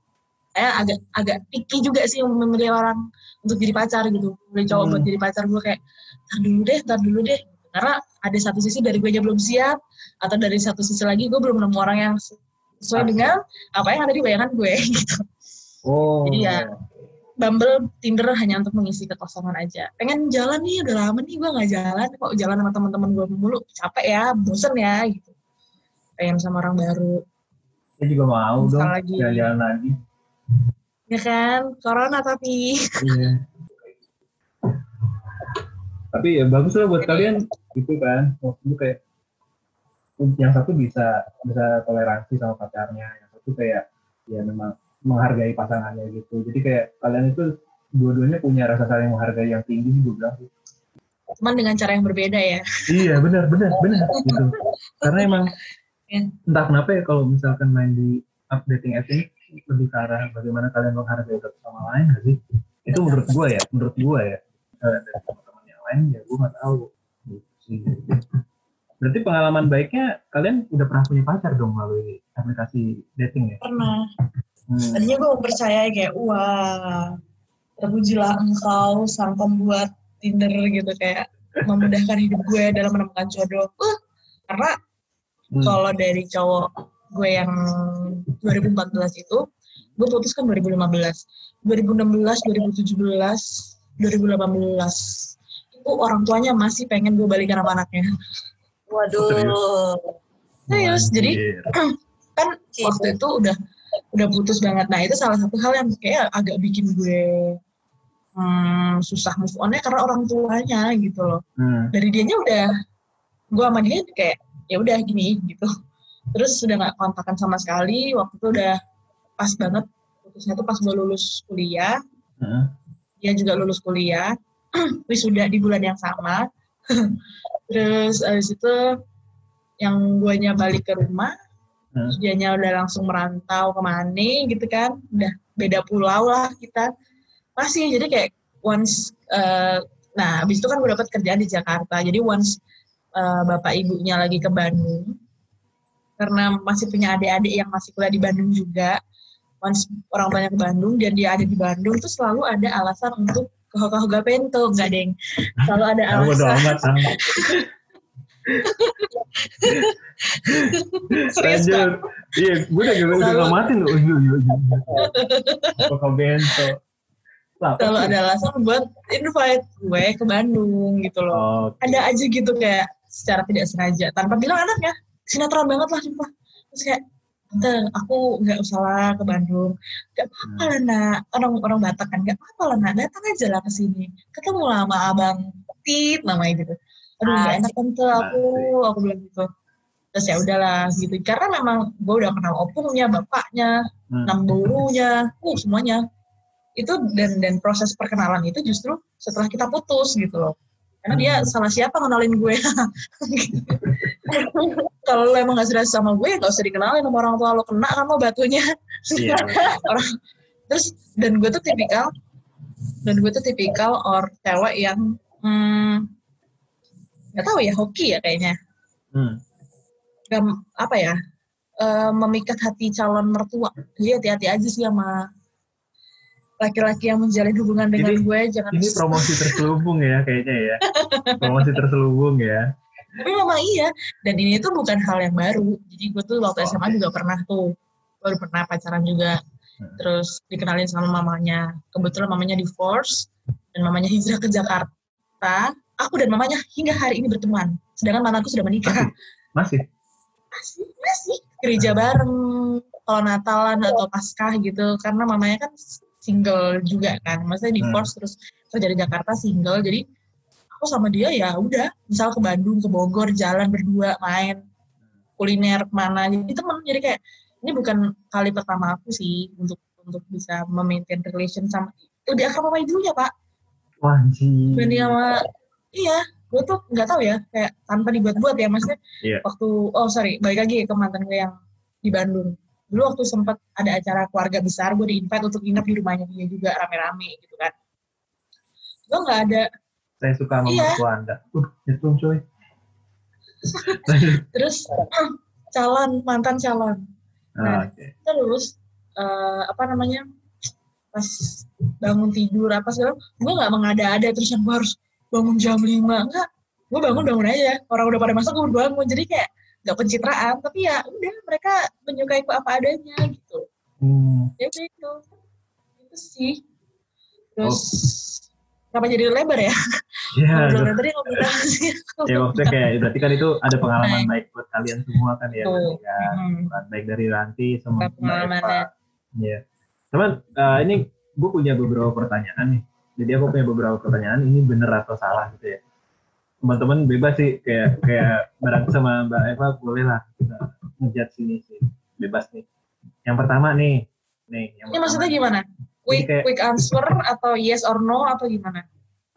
Saya agak agak picky juga sih memilih orang untuk jadi pacar gitu. Memilih cowok hmm. buat jadi pacar gue kayak tar dulu deh tar dulu deh karena ada satu sisi dari gue aja belum siap atau dari satu sisi lagi gue belum nemu orang yang sesuai dengan apa yang ada di bayangan gue gitu oh jadi ya Bumble, Tinder hanya untuk mengisi kekosongan aja. Pengen jalan nih, udah lama nih gue nggak jalan. Kok jalan sama teman-teman gue mulu, capek ya, bosen ya gitu. Pengen sama orang baru. Saya juga mau Misal dong, jalan-jalan lagi ya kan corona tapi iya. Tapi ya bagus lah buat kalian itu kan maksudnya kayak yang satu bisa bisa toleransi sama pacarnya yang satu kayak ya memang menghargai pasangannya gitu. Jadi kayak kalian itu dua-duanya punya rasa saling menghargai yang tinggi sih gue bilang. Cuman dengan cara yang berbeda ya. iya benar benar benar gitu. Karena emang ya. entah kenapa ya kalau misalkan main di updating app ini lebih ke arah bagaimana kalian menghargai satu sama lain gak sih? Itu menurut gue ya, menurut gue ya. Lain ya gue nggak tahu. Berarti pengalaman baiknya kalian udah pernah punya pacar dong melalui aplikasi dating ya? Pernah. Hmm. Tadinya gue percaya kayak, wah, terpujilah engkau sang pembuat Tinder gitu kayak memudahkan hidup gue dalam menemukan jodoh. Uh, karena hmm. kalau dari cowok gue yang 2014 itu, gue putus kan 2015. 2016, 2017, 2018 itu orang tuanya masih pengen gue balikan sama anaknya. Waduh. Serius. Jadi kan waktu itu udah udah putus banget. Nah itu salah satu hal yang kayak agak bikin gue hmm, susah move onnya karena orang tuanya gitu loh. Hmm. Dari dianya udah gue sama dia kayak ya udah gini gitu. Terus sudah nggak kontakan sama sekali. Waktu itu udah pas banget putusnya tuh pas gue lulus kuliah. Hmm. Dia juga lulus kuliah. Wisuda di bulan yang sama. terus abis itu yang guanya balik ke rumah hmm. dianya udah langsung merantau ke mana gitu kan udah beda pulau lah kita masih jadi kayak once uh, nah abis itu kan gue dapat kerjaan di Jakarta jadi once uh, bapak ibunya lagi ke Bandung karena masih punya adik-adik yang masih kuliah di Bandung juga once orang banyak ke Bandung dan dia ada di Bandung tuh selalu ada alasan untuk ke Hoka Hoka Pento enggak deng selalu ada alasan Serius Iya, gue udah udah udah ngamatin loh. Iya, iya, iya. Hoka Bento. Kalau ada alasan buat invite gue ke Bandung gitu loh. Okay. Ada aja gitu kayak secara tidak sengaja tanpa bilang anaknya sinetron banget lah sumpah. Terus kayak Tante, aku nggak usah lah ke Bandung. Gak apa-apa lah, nak. Orang-orang Batak kan, gak apa-apa lah, nak. Datang aja lah ke sini. Ketemu lah sama Abang Tit, namanya gitu. Aduh, gak enak tante aku, aku bilang gitu. Terus ya udahlah gitu. Karena memang gue udah kenal opungnya, bapaknya, hmm. namburunya, uh, semuanya. Itu dan dan proses perkenalan itu justru setelah kita putus gitu loh karena dia hmm. salah siapa ngenalin gue? Kalau lo emang gak serius sama gue gak usah dikenalin sama orang tua lo kena kan lo batunya. Orang terus dan gue tuh tipikal dan gue tuh tipikal or cewek yang hmm, nggak tahu ya hoki ya kayaknya. Hmm. gak, apa ya? Uh, memikat hati calon mertua. Jadi hati-hati aja sih sama laki-laki yang menjalin hubungan dengan ini, gue jangan ini promosi terselubung ya kayaknya ya. Promosi terselubung ya. Tapi memang iya. Dan ini tuh bukan hal yang baru. Jadi gue tuh waktu oh, SMA juga pernah tuh. Baru pernah pacaran juga. Hmm. terus dikenalin sama mamanya. Kebetulan mamanya divorce dan mamanya hijrah ke Jakarta. Aku dan mamanya hingga hari ini berteman. Sedangkan mamaku sudah menikah. Masih? Masih masih. Gereja bareng kalau Natalan atau Paskah gitu. Karena mamanya kan single juga kan. Maksudnya divorce hmm. terus kerja di Jakarta single. Jadi aku sama dia ya udah misal ke Bandung ke Bogor jalan berdua main kuliner ke mana jadi temen. Jadi kayak ini bukan kali pertama aku sih untuk untuk bisa memaintain relation sama dia akrab sama ibunya pak. Wajib dan sama iya gue tuh nggak tahu ya kayak tanpa dibuat-buat ya maksudnya yeah. waktu oh sorry balik lagi ke mantan gue yang di Bandung dulu waktu sempat ada acara keluarga besar gue di invite untuk nginep di rumahnya dia juga rame-rame gitu kan. Gue nggak ada. Saya suka sama iya. anda. Uh itu coy terus calon mantan calon. Ah, nah okay. terus uh, apa namanya pas bangun tidur apa segala gue nggak mengada-ada terus yang gue harus bangun jam lima. Enggak gue bangun bangun aja. Orang udah pada masak gue bangun. Jadi kayak nggak pencitraan tapi ya udah mereka menyukai apa adanya gitu hmm. ya itu itu sih terus oh. kenapa jadi lebar ya Iya. tadi sih. ya maksudnya kayak berarti kan itu ada pengalaman baik buat kalian semua kan ya, ya hmm. baik dari Ranti sama Eva. Ya. Teman, uh, ini gue punya beberapa pertanyaan nih. Jadi aku punya beberapa pertanyaan. Ini bener atau salah gitu ya teman-teman bebas sih kayak kayak barang sama Mbak Eva boleh lah kita ngejat sini sih bebas nih. Yang pertama nih nih. Yang Ini maksudnya gimana? Quick kayak, quick answer atau yes or no atau gimana?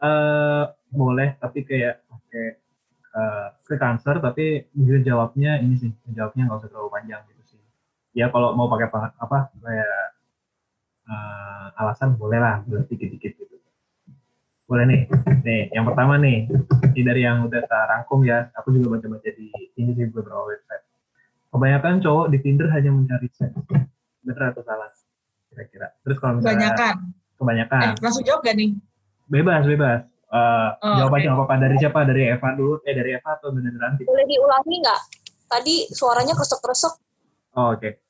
Eh uh, boleh tapi kayak kayak uh, quick answer tapi jawabnya ini sih jawabnya nggak usah terlalu panjang gitu sih. Ya kalau mau pakai apa kayak uh, alasan boleh lah dikit-dikit gitu. Boleh nih. Nih, yang pertama nih. Ini dari yang udah tak rangkum ya. Aku juga baca-baca di ini sih beberapa website. Kebanyakan cowok di Tinder hanya mencari seks. Bener atau salah? Kira-kira. Terus kalau misalnya kebanyakan. Kebanyakan. Eh, langsung jawab gak nih? Bebas, bebas. Uh, oh, jawab okay. aja apa-apa. Dari siapa? Dari Eva dulu. Eh, dari Eva atau bener nanti? Boleh diulangi nggak? Tadi suaranya kresek-kresek. Oh, oke. Okay.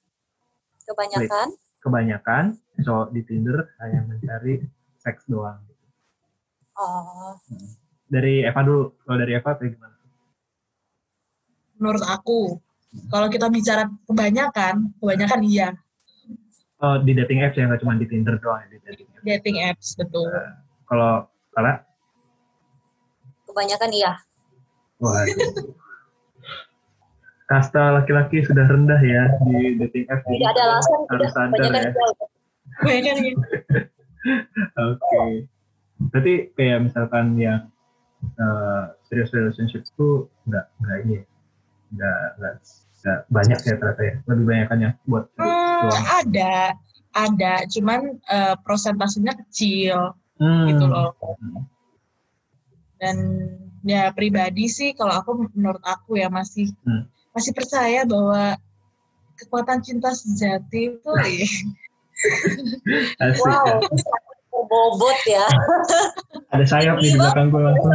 Kebanyakan. Kebanyakan cowok di Tinder hanya mencari seks doang. Oh. Dari Eva dulu. Kalau dari Eva kayak gimana? Menurut aku, kalau kita bicara kebanyakan, kebanyakan iya. Oh, di dating apps ya, nggak cuma di Tinder doang ya? Di dating apps, dating apps betul. Uh, kalau Kala? Kebanyakan iya. Wah. Kasta laki-laki sudah rendah ya di dating apps. Tidak ada alasan. Harus sadar ya. Kebanyakan iya. Oke. Okay. Berarti kayak misalkan yang uh, serious relationship itu nggak nggak ini, ya? nggak nggak nggak banyak ya ternyata ya. Lebih banyak kan yang buat. Hmm, ada, ada. Cuman uh, prosentasenya kecil hmm. gitu loh. Dan ya pribadi sih kalau aku menurut aku ya masih hmm. masih percaya bahwa kekuatan cinta sejati itu wow bobot ya. Ada sayap nih di belakang gue langsung.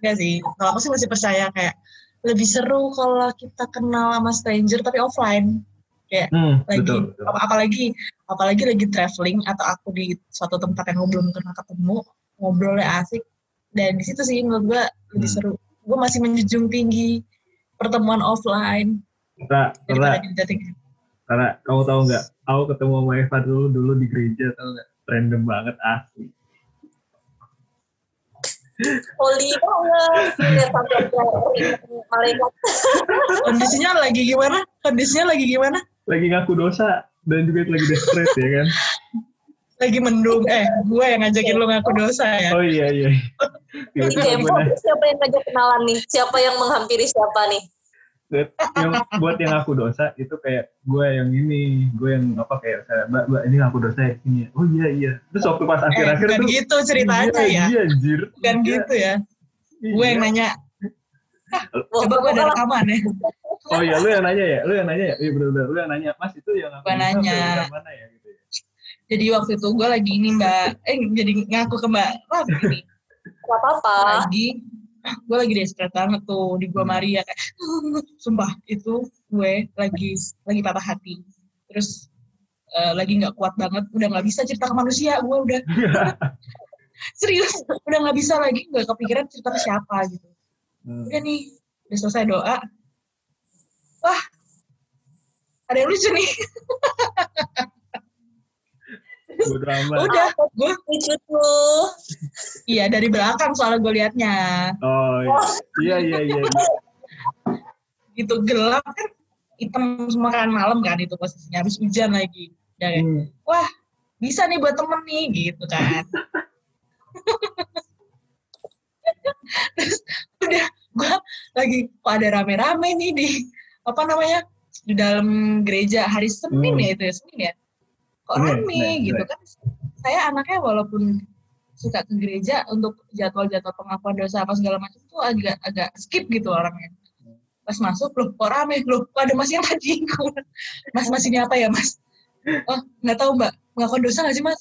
Enggak sih, kalau aku sih masih percaya kayak lebih seru kalau kita kenal sama stranger tapi offline. Kayak hmm, lagi betul, betul. apalagi apalagi lagi traveling atau aku di suatu tempat yang belum pernah ketemu, ngobrolnya asik dan di situ sih menurut gue lebih hmm. seru. Gue masih menjunjung tinggi pertemuan offline. Kita, karena kamu tahu nggak, aku ketemu sama Eva dulu dulu di gereja tahu nggak, random banget asli. Holy banget, malaikat. Kondisinya lagi gimana? Kondisinya lagi gimana? Lagi ngaku dosa dan juga lagi desperate ya kan? Lagi mendung. Eh, gue yang ngajakin lo ngaku dosa ya. Oh iya iya. Ini kayak siapa yang ngajak kenalan nih? Siapa yang menghampiri siapa nih? Yang buat yang aku dosa itu kayak gue yang ini gue yang apa kayak saya mbak mbak ini aku dosa ya ini oh iya iya. Terus waktu pas akhir akhir eh, tuh gitu ceritanya iya, ya. iya anjir. Bukan iya. gitu ya. Iya. gue yang nanya coba gue ada rekaman ya. Oh iya lu yang nanya ya lu yang nanya ya? Iya benar lu yang nanya. Mas itu yang aku nanya. mana ya gitu ya? Jadi waktu itu gue lagi ini mbak. Eh jadi ngaku ke mbak Raf ini. Gak apa-apa. Lagi gue lagi desperate banget tuh di gua hmm. Maria kayak sumpah itu gue lagi lagi patah hati. Terus uh, lagi nggak kuat banget udah nggak bisa cerita ke manusia gue udah. Serius udah nggak bisa lagi nggak kepikiran cerita ke siapa gitu. Hmm. udah nih udah selesai doa. Wah ada yang lucu nih Udah, gue lucu tuh. Iya dari belakang soalnya gue liatnya. Oh iya iya iya. iya. gitu gelap kan hitam semua kan malam kan itu posisinya habis hujan lagi. Ya, hmm. Wah bisa nih buat temen nih gitu kan. Terus udah gue lagi kok ada rame-rame nih di apa namanya di dalam gereja hari Senin hmm. ya itu ya Senin ya kok rame yeah, gitu yeah. kan? Saya anaknya walaupun suka ke gereja untuk jadwal-jadwal pengakuan dosa apa segala macam tuh agak agak skip gitu orangnya. Pas masuk loh kok rame? Loh kok ada mas yang tadi mas mas ini apa ya mas? Oh nggak tahu mbak. Pengakuan dosa nggak sih mas?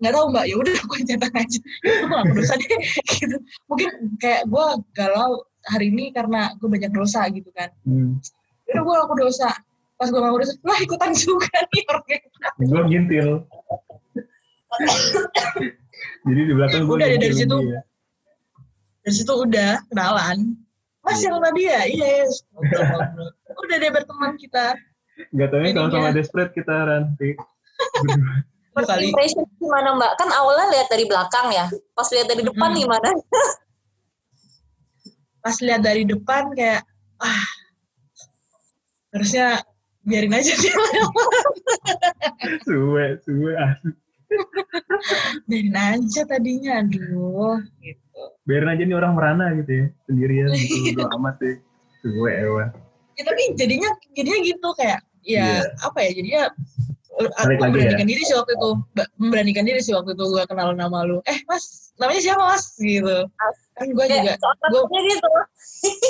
Nggak tahu mbak. Ya udah aku cetak aja. Pengakuan dosa deh gitu. Mungkin kayak gue galau hari ini karena gue banyak dosa gitu kan. Hmm. udah gue aku dosa pas gue ngurus lah ikutan juga nih orangnya gue gintil jadi di belakang gue udah dari situ ya. dari situ udah kenalan mas yang tadi ya iya yes. udah deh berteman kita Gak tau ya kalau sama desperate kita nanti First impression gimana mbak? Kan awalnya lihat dari belakang ya. Pas lihat dari depan hmm. gimana? Pas lihat dari depan kayak ah harusnya biarin aja dia suwe suwe biarin aja tadinya aduh gitu. Biarin aja nih orang merana gitu ya sendirian gitu amat sih. Suwe ewan ya tapi jadinya jadinya gitu kayak ya Iya. apa ya jadinya aku Balik lagi memberanikan diri sih waktu itu memberanikan diri sih waktu itu gue kenal nama lu. Eh mas namanya siapa mas? Gitu. Kan gue juga gue gitu.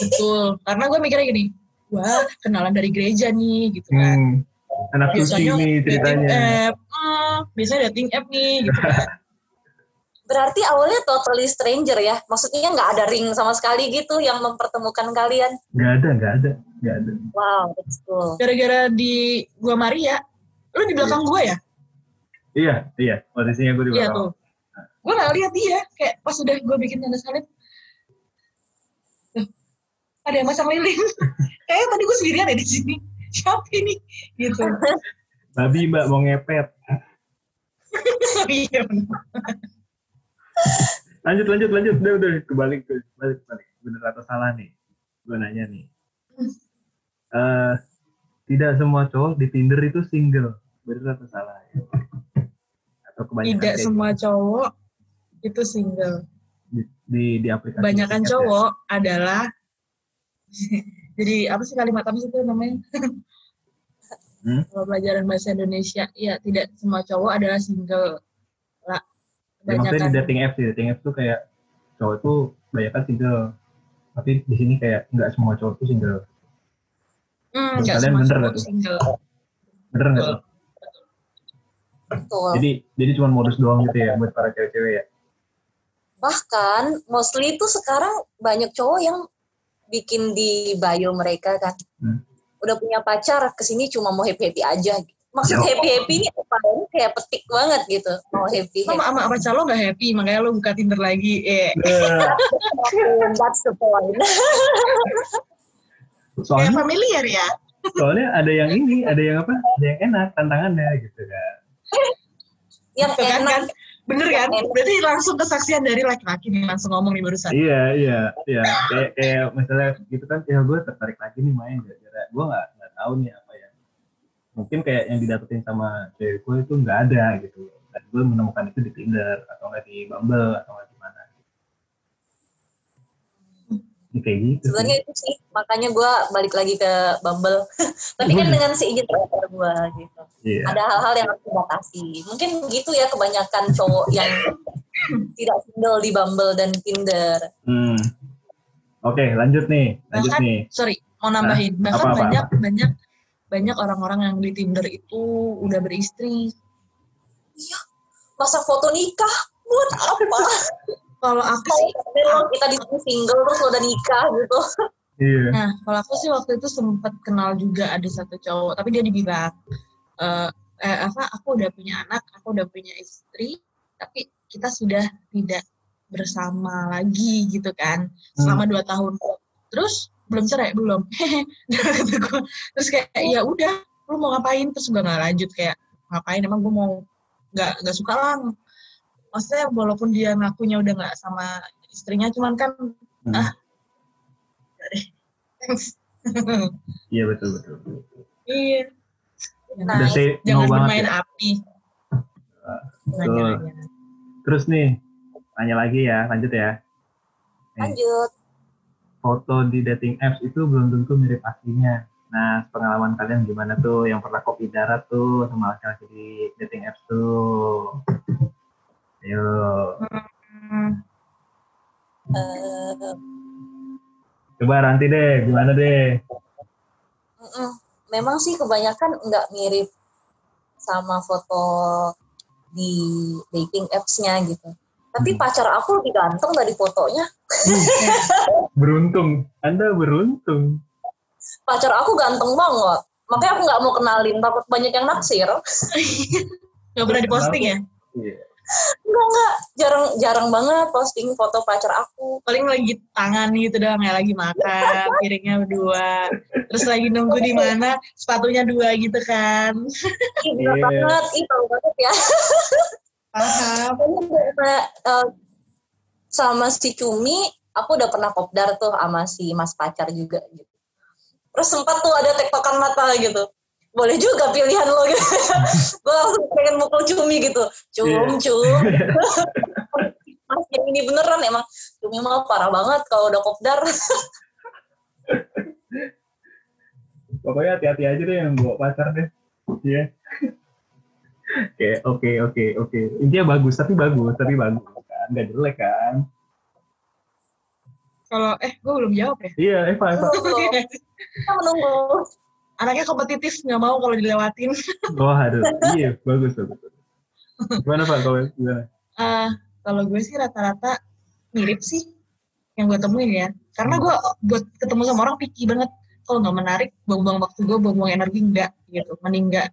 betul karena gue mikirnya gini wah kenalan dari gereja nih gitu kan. Hmm. anak suci nih ceritanya. app. Hmm, biasanya dating app nih gitu kan. Berarti awalnya totally stranger ya? Maksudnya nggak ada ring sama sekali gitu yang mempertemukan kalian? nggak ada nggak ada nggak ada. Wow, that's cool. gara-gara di gua Maria lu di belakang gue ya? Iya iya. Posisinya gue di iya belakang. tuh. Gue nggak lihat dia kayak pas udah gue bikin tanda salib ada yang masang lilin. Kayaknya tadi gue sendirian ya di sini. Siapa ini? Gitu. Babi mbak mau ngepet. Iya lanjut lanjut lanjut. Udah udah kebalik ke balik balik bener atau salah nih? Gue nanya nih. Eh tidak semua cowok di Tinder itu single. Bener atau salah atau kebanyakan tidak kayak semua cowok itu single. Di di, di aplikasi kebanyakan ya? cowok adalah jadi apa sih kalimat apa sih itu namanya Hmm? kalau pelajaran bahasa Indonesia ya tidak semua cowok adalah single lah ya, maksudnya di dating apps di dating apps tuh kayak cowok tuh kebanyakan single tapi di sini kayak nggak semua cowok tuh single hmm, kalian semua bener nggak tuh? single bener nggak tuh? Betul. jadi jadi cuma modus doang gitu ya buat para cewek-cewek ya Bahkan mostly itu sekarang banyak cowok yang bikin di bio mereka kan. Hmm. Udah punya pacar, ke sini cuma mau happy-happy aja. Maksud Ya. happy-happy ini apa? Ini kayak petik banget gitu. Mau happy. sama sama pacar lo nggak happy makanya lo buka Tinder lagi eh That's the point. kayak soalnya familiar ya soalnya ada yang ini ada yang apa ada yang enak tantangannya gitu kan yang Tuh kan, enak. kan? Bener kan? Enak. berarti langsung kesaksian dari laki-laki nih langsung ngomong nih barusan. Iya iya iya. Kayak kayak misalnya gitu kan ya gue tertarik lagi nih main gara-gara gue nggak nggak tahu nih apa ya. Mungkin kayak yang didapetin sama cewek gue itu nggak ada gitu. Dan gue menemukan itu di Tinder atau nggak di Bumble atau nggak di mana ya, kayak gitu. Sebenarnya itu sih, makanya gue balik lagi ke Bumble. Tapi kan dengan seizin pacar gue gitu. iya Ada hal-hal yang harus dibatasi. Mungkin gitu ya kebanyakan cowok yang tidak single di Bumble dan Tinder. hmm. oke lanjut nih lanjut Bahkan- nih sorry mau nambahin bahkan apa-apa, banyak banyak banyak orang-orang yang di Tinder itu udah beristri Masa foto nikah? Buat apa? kalau aku sih Kalau kita di sini single terus udah nikah gitu. iya Nah, kalau aku sih waktu itu sempat kenal juga ada satu cowok, tapi dia dibilang, eh, eh, apa, aku udah punya anak, aku udah punya istri, tapi kita sudah tidak bersama lagi gitu kan, selama dua tahun. Terus belum cerai belum. Terus kayak ya udah, lu mau ngapain? Terus gue nggak lanjut kayak ngapain? Emang gue mau nggak nggak suka lah. Maksudnya walaupun dia ngakunya udah nggak sama istrinya, cuman kan Hmm. ah, thanks. iya betul betul, betul. Iya. Nah, udah say no Jangan banget bermain ya api. Ah, Nanya-nanya. terus nih tanya lagi ya lanjut ya Nih, Lanjut. foto di dating apps itu belum tentu mirip aslinya. Nah, pengalaman kalian gimana tuh yang pernah kopi darat tuh sama laki-laki di dating apps tuh? Ayo. Hmm, Eh, Coba Ranti deh, gimana deh? Memang sih kebanyakan nggak mirip sama foto di dating apps-nya gitu. Tapi Hmm. pacar aku lebih ganteng dari fotonya. Beruntung, Anda beruntung. Pacar aku ganteng banget. Makanya aku nggak mau kenalin, takut banyak yang naksir. Nggak pernah diposting ya? Iya. Enggak, enggak. Jarang, jarang banget posting foto pacar aku. Paling lagi tangan gitu doang ya, lagi makan, piringnya berdua. Terus lagi nunggu di mana, sepatunya dua gitu kan. Iya. banget. Ih, tahu banget ya. Paham. Eh, sama si Cumi, aku udah pernah kopdar tuh sama si mas pacar juga gitu. Terus sempat tuh ada tektokan mata gitu. Boleh juga pilihan lo gitu. gue langsung pengen mukul cumi gitu. Cum, yeah. cum. Mas yang ini beneran emang cumi mah parah banget kalau udah kopdar. Pokoknya hati-hati aja deh yang bawa pacar deh. Iya. Yeah. Oke, oke, oke, oke. Intinya bagus, tapi bagus, tapi bagus kan. Gak jelek kan. Kalau, eh, gue belum jawab ya? Iya, Eva, Eva. Kita menunggu anaknya kompetitif nggak mau kalau dilewatin. Oh aduh. Iya bagus bagus. Gimana pak kalau gimana? Uh, kalau gue sih rata-rata mirip sih yang gue temuin ya. Karena gue buat ketemu sama orang picky banget. Kalau nggak menarik buang-buang waktu gue buang-buang energi enggak gitu. Mending enggak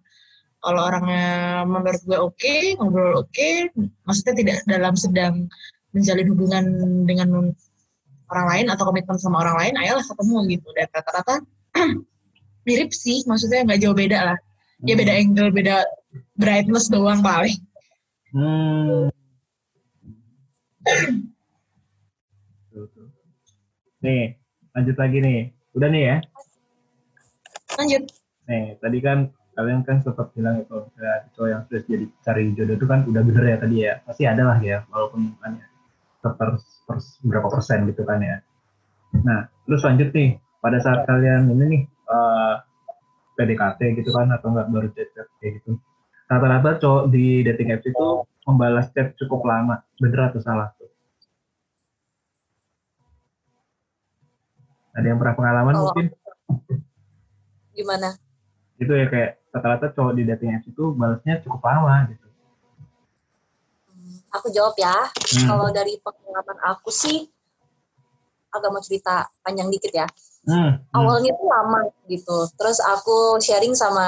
kalau orangnya menurut gue oke okay, ngobrol oke okay, maksudnya tidak dalam sedang menjalin hubungan dengan orang lain atau komitmen sama orang lain ayolah ketemu gitu. Dan rata-rata mirip sih maksudnya nggak jauh beda lah. Ya beda hmm. angle beda brightness doang paling. Hmm. nih lanjut lagi nih. Udah nih ya? Lanjut. Nih tadi kan kalian kan sempat bilang itu ya cowok yang sudah jadi cari jodoh itu kan udah bener ya tadi ya? Pasti ada lah ya walaupun bukan ya per, per, berapa persen gitu kan ya. Nah terus lanjut nih. Pada saat kalian ini nih uh, eh, PDKT gitu kan atau enggak baru chat kayak gitu. Rata-rata cowok di dating apps itu membalas chat cukup lama. Bener atau salah tuh. Ada yang pernah pengalaman oh. mungkin? Gimana? Itu ya kayak rata-rata cowok di dating apps itu balasnya cukup lama gitu. Aku jawab ya. Hmm. kalau dari pengalaman aku sih agak mau cerita panjang dikit ya Hmm, hmm. Awalnya tuh lama gitu. Terus aku sharing sama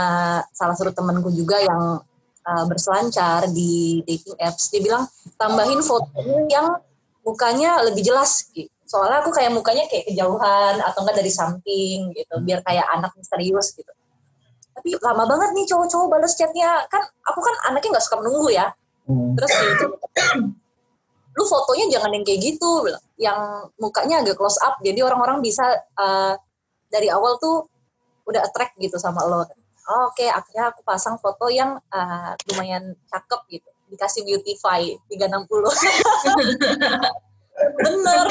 salah satu temanku juga yang uh, berselancar di dating apps. Dia bilang tambahin foto yang mukanya lebih jelas gitu. Soalnya aku kayak mukanya kayak kejauhan atau enggak dari samping gitu, biar kayak anak misterius gitu. Tapi lama banget nih cowok-cowok balas chatnya. Kan aku kan anaknya nggak suka menunggu ya. Hmm. Terus gitu lu fotonya jangan yang kayak gitu. Yang mukanya agak close up jadi orang-orang bisa uh, dari awal tuh udah attract gitu sama lo. Oh, oke okay, akhirnya aku pasang foto yang uh, lumayan cakep gitu. Dikasih beautify 360 bener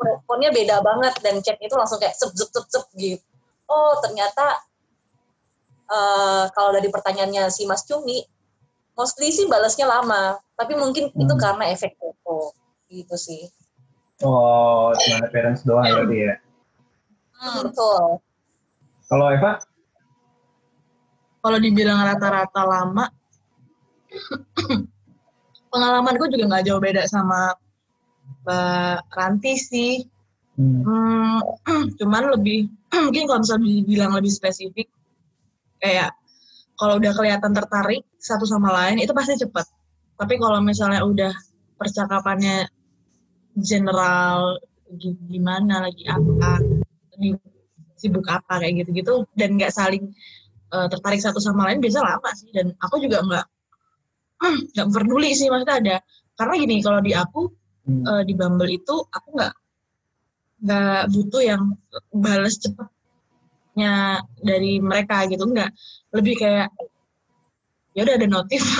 responnya beda banget dan chat itu langsung kayak sep sep sep sep gitu. Oh ternyata uh, kalau dari pertanyaannya si Mas Cumi mostly sih balasnya lama tapi mungkin hmm. itu karena efek foto gitu sih. Oh cuma parents doang berarti ya? Hmm, betul. Kalau Eva? Kalau dibilang rata-rata lama pengalamanku juga nggak jauh beda sama Mbak Ranti sih. Hmm. Hmm, cuman lebih mungkin kalau misalnya dibilang lebih spesifik kayak kalau udah kelihatan tertarik satu sama lain itu pasti cepet. Tapi kalau misalnya udah percakapannya general gimana lagi apa sibuk apa kayak gitu-gitu dan nggak saling uh, tertarik satu sama lain biasa lama sih. Dan aku juga nggak nggak hmm, peduli sih maksudnya ada. Karena gini kalau di aku hmm. uh, di Bumble itu aku nggak nggak butuh yang balas cepatnya dari mereka gitu nggak lebih kayak ya udah ada notif.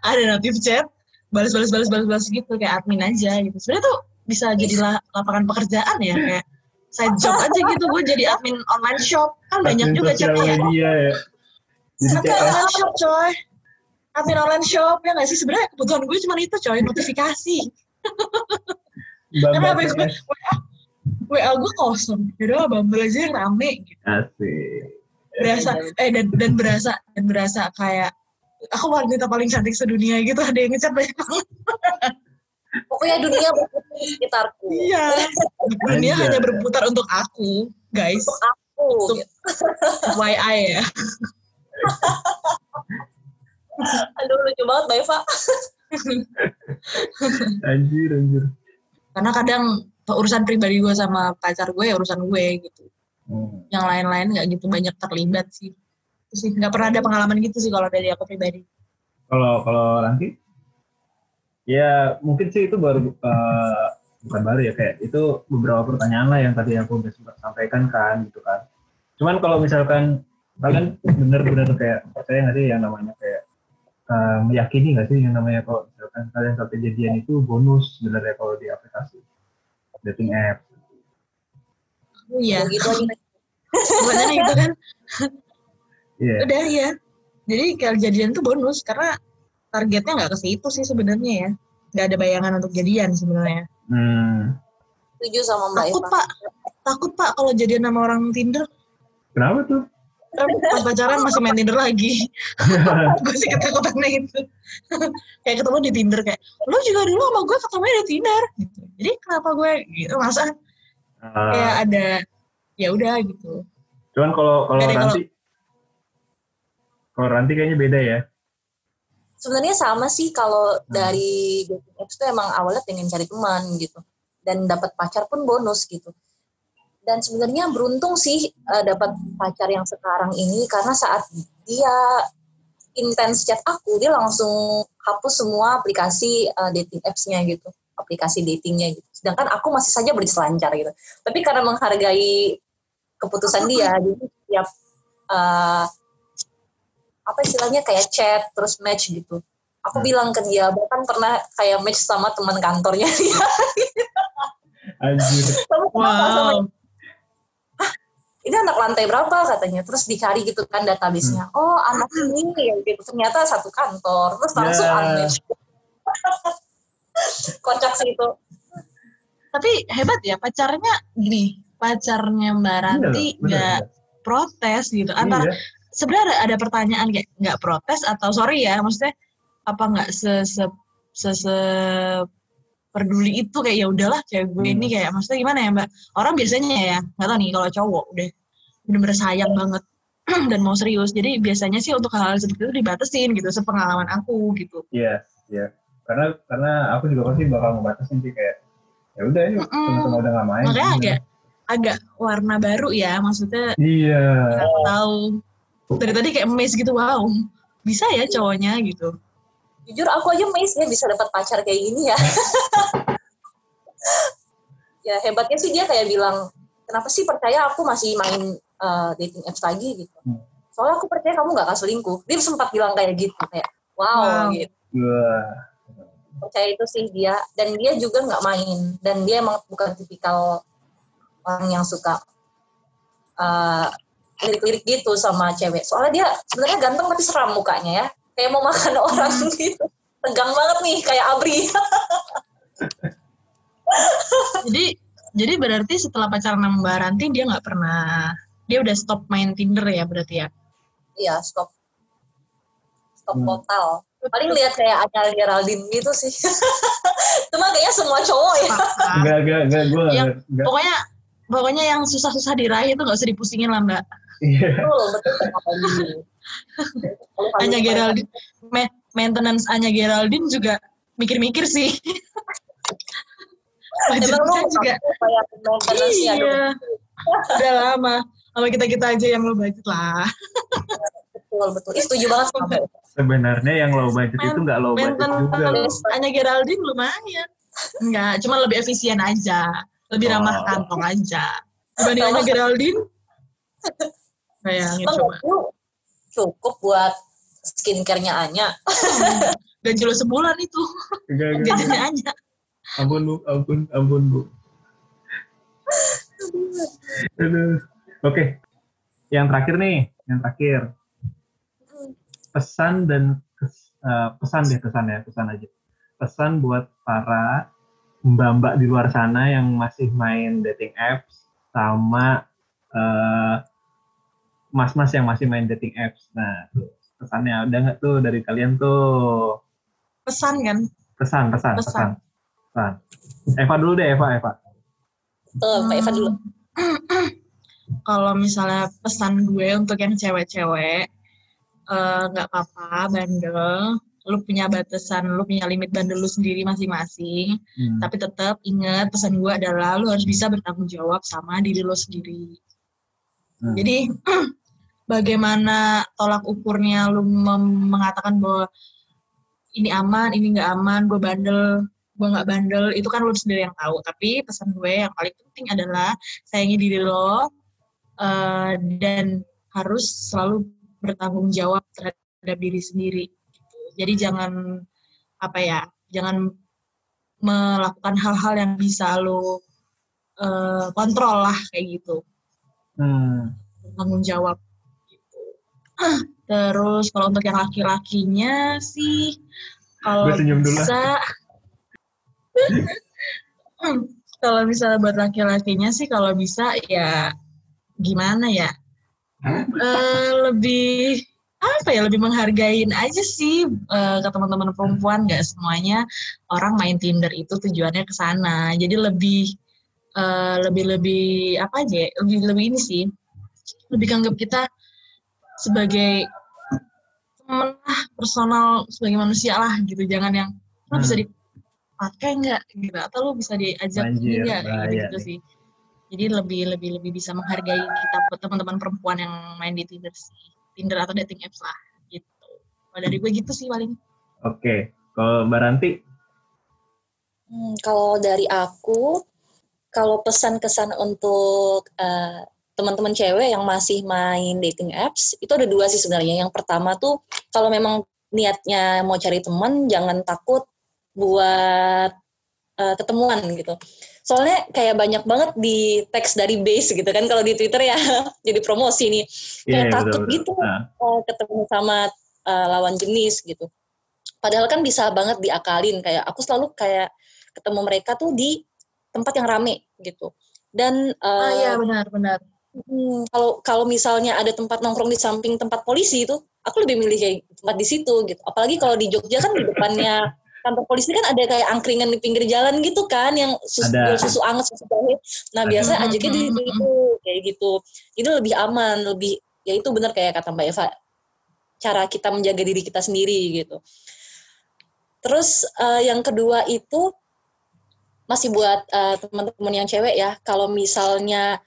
Ada notif chat balas balas balas balas balas gitu kayak admin aja gitu. Sebenarnya tuh bisa jadi lapangan pekerjaan ya kayak saya job aja gitu. Gue jadi admin online shop. Kan banyak juga chatnya ya. Admin online shop coy. Admin online shop ya nggak sih? Sebenarnya kebutuhan gue cuma itu coy notifikasi. Karena apa WA, WA gue kosong. Yaudah Bumble aja yang rame gitu. Asik berasa eh dan dan berasa dan berasa kayak aku wanita paling cantik sedunia gitu. Ada yang ngecat banyak banget. Pokoknya dunia berputar di sekitarku. Iya. Dunia Aja. hanya berputar untuk aku guys. Untuk aku untuk gitu. YI ya. Aduh lucu banget Mbak Eva. Anjir anjir. Karena kadang urusan pribadi gue sama pacar gue ya urusan gue gitu hmm. yang lain-lain nggak gitu banyak terlibat sih itu sih nggak pernah ada pengalaman gitu sih kalau dari aku pribadi kalau kalau nanti ya mungkin sih itu baru uh, bukan baru ya kayak itu beberapa pertanyaan lah yang tadi aku udah sempat sampaikan kan gitu kan cuman kalau misalkan kalian bener-bener kayak percaya nggak sih yang namanya kayak uh, meyakini nggak sih yang namanya kalau misalkan kalian sampai jadian itu bonus sebenarnya kalau di aplikasi dating app. Iya. Gitu Sebenarnya itu kan. Yeah. Udah ya. Jadi kalau jadian tuh bonus karena targetnya nggak ke situ sih sebenarnya ya. Nggak ada bayangan untuk jadian sebenarnya. Hmm. Setuju sama Mbak Takut Pak. Takut Pak kalau jadian sama orang Tinder. Kenapa tuh? pas pacaran masih main Tinder lagi. gue sih ketakutannya itu. kayak ketemu di Tinder kayak, lu juga dulu sama gue ketemu di Tinder. Gitu. Jadi kenapa gue gitu masa uh, kayak ada ya udah gitu. Cuman kalau kalau nanti kalau nanti kayaknya beda ya. Sebenarnya sama sih kalau hmm. dari dating apps itu emang awalnya pengen cari teman gitu dan dapat pacar pun bonus gitu dan sebenarnya beruntung sih uh, dapat pacar yang sekarang ini karena saat dia intens chat aku dia langsung hapus semua aplikasi uh, dating apps-nya gitu aplikasi datingnya gitu. Sedangkan aku masih saja berselancar gitu. Tapi karena menghargai keputusan dia jadi setiap uh, apa istilahnya kayak chat terus match gitu. Aku hmm. bilang ke dia bahkan pernah kayak match sama teman kantornya dia. Anjir. wow. ini anak lantai berapa? katanya. Terus dicari gitu kan databasenya. Hmm. oh anak ini ya gitu. Ternyata satu kantor. Terus langsung yeah. unmatch kocak sih itu. Tapi hebat ya pacarnya gini pacarnya Mbak Ranti nggak iya, protes gitu. Antara iya. sebenarnya ada, pertanyaan kayak nggak protes atau sorry ya maksudnya apa nggak se, se, se, se peduli itu? Kayak ya udahlah cewek gue hmm. ini kayak maksudnya gimana ya mbak? Orang biasanya ya nggak tahu nih kalau cowok udah bener-bener sayang banget dan mau serius. Jadi biasanya sih untuk hal-hal seperti itu dibatasin gitu sepengalaman aku gitu. Iya yeah, iya. yeah. Karena karena aku juga pasti bakal ngebatasin sih kayak ya udah ya mm teman-teman udah gak main makanya gitu. agak agak warna baru ya maksudnya iya tahu dari tadi kayak emes gitu wow bisa ya cowoknya gitu jujur aku aja emes ya bisa dapat pacar kayak gini ya ya hebatnya sih dia kayak bilang kenapa sih percaya aku masih main uh, dating apps lagi gitu. Hmm. Soalnya aku percaya kamu gak akan selingkuh. Dia sempat bilang kayak gitu kayak wow, wow. gitu. Yeah. Percaya itu sih dia dan dia juga nggak main dan dia emang bukan tipikal orang yang suka uh, lirik-lirik gitu sama cewek. Soalnya dia sebenarnya ganteng tapi seram mukanya ya. Kayak mau makan orang hmm. gitu. Tegang banget nih kayak Abri. jadi jadi berarti setelah pacaran sama Mbak Ranti dia nggak pernah dia udah stop main Tinder ya berarti ya? Iya, stop. Stop hmm. total. Paling lihat kayak Acal Geraldine gitu sih. Cuma kayaknya semua cowok ya. Enggak, enggak, enggak, gue yang, enggak. Pokoknya pokoknya yang susah-susah diraih itu gak usah dipusingin lah mbak. Iya. Betul, betul. Anya Geraldine, maintenance Anya Geraldine juga mikir-mikir sih. Emang lu juga iya. Udah lama sama kita kita aja yang low budget lah betul betul itu setuju banget sama sebenarnya yang low budget itu nggak low budget juga hanya Geraldine lumayan. Enggak, cuma lebih efisien aja. Lebih ramah oh. kantong aja. Dibanding hanya Geraldine. Bayangin coba. cukup buat skincare-nya Anya. Gaji lo sebulan itu. Gajinya Anya. Ampun bu. Ampun ampun bu. Aduh. Oke, yang terakhir nih, yang terakhir pesan dan uh, pesan deh pesan ya pesan aja pesan buat para mbak-mbak di luar sana yang masih main dating apps sama uh, mas-mas yang masih main dating apps. Nah, tuh, pesannya ada nggak tuh dari kalian tuh? Pesan kan? Pesan, pesan, pesan. pesan. pesan. Eva dulu deh, Eva, Eva. Tuh, Mbak Eva dulu. kalau misalnya pesan gue untuk yang cewek-cewek nggak uh, apa-apa bandel lu punya batasan lu punya limit bandel lu sendiri masing-masing hmm. tapi tetap ingat pesan gue adalah lu harus bisa bertanggung jawab sama diri lu sendiri hmm. jadi bagaimana tolak ukurnya lu mengatakan bahwa ini aman ini nggak aman gue bandel gue nggak bandel itu kan lu sendiri yang tahu tapi pesan gue yang paling penting adalah sayangi diri lo uh, dan harus selalu bertanggung jawab terhadap diri sendiri. Jadi jangan apa ya, jangan melakukan hal-hal yang bisa lo uh, kontrol lah kayak gitu. Hmm. Tanggung jawab. Gitu. Terus kalau untuk yang laki-lakinya sih kalau bisa kalau misalnya buat laki-lakinya sih kalau bisa ya gimana ya? Uh, lebih apa ya lebih menghargain aja sih uh, ke teman-teman perempuan. Nggak semuanya orang main Tinder itu tujuannya ke sana. Jadi lebih uh, lebih lebih apa aja ya, lebih lebih ini sih. Lebih anggap kita sebagai teman lah personal sebagai manusia lah gitu. Jangan yang lo hmm. bisa dipakai nggak? Gitu. Atau lo bisa diajak Anjir, nggak gitu, gitu sih jadi lebih lebih lebih bisa menghargai kita buat teman-teman perempuan yang main di Tinder sih Tinder atau dating apps lah gitu. Kalau dari gue gitu sih paling. Oke, okay. kalau Mbak Ranti? Hmm, kalau dari aku, kalau pesan-kesan untuk uh, teman-teman cewek yang masih main dating apps, itu ada dua sih sebenarnya. Yang pertama tuh, kalau memang niatnya mau cari teman, jangan takut buat uh, ketemuan gitu soalnya kayak banyak banget di teks dari base gitu kan kalau di Twitter ya jadi promosi nih. Kayak yeah, takut betul, gitu nah. ketemu sama uh, lawan jenis gitu. Padahal kan bisa banget diakalin kayak aku selalu kayak ketemu mereka tuh di tempat yang rame gitu. Dan uh, ah iya benar-benar hmm, kalau kalau misalnya ada tempat nongkrong di samping tempat polisi itu aku lebih milih kayak tempat di situ gitu. Apalagi kalau di Jogja kan di depannya kantor polisi kan ada kayak angkringan di pinggir jalan gitu kan yang susu, ada. susu anget susu jahe. Nah biasa aja gitu di itu kayak gitu. Itu lebih aman lebih ya itu benar kayak kata mbak Eva cara kita menjaga diri kita sendiri gitu. Terus uh, yang kedua itu masih buat uh, teman-teman yang cewek ya kalau misalnya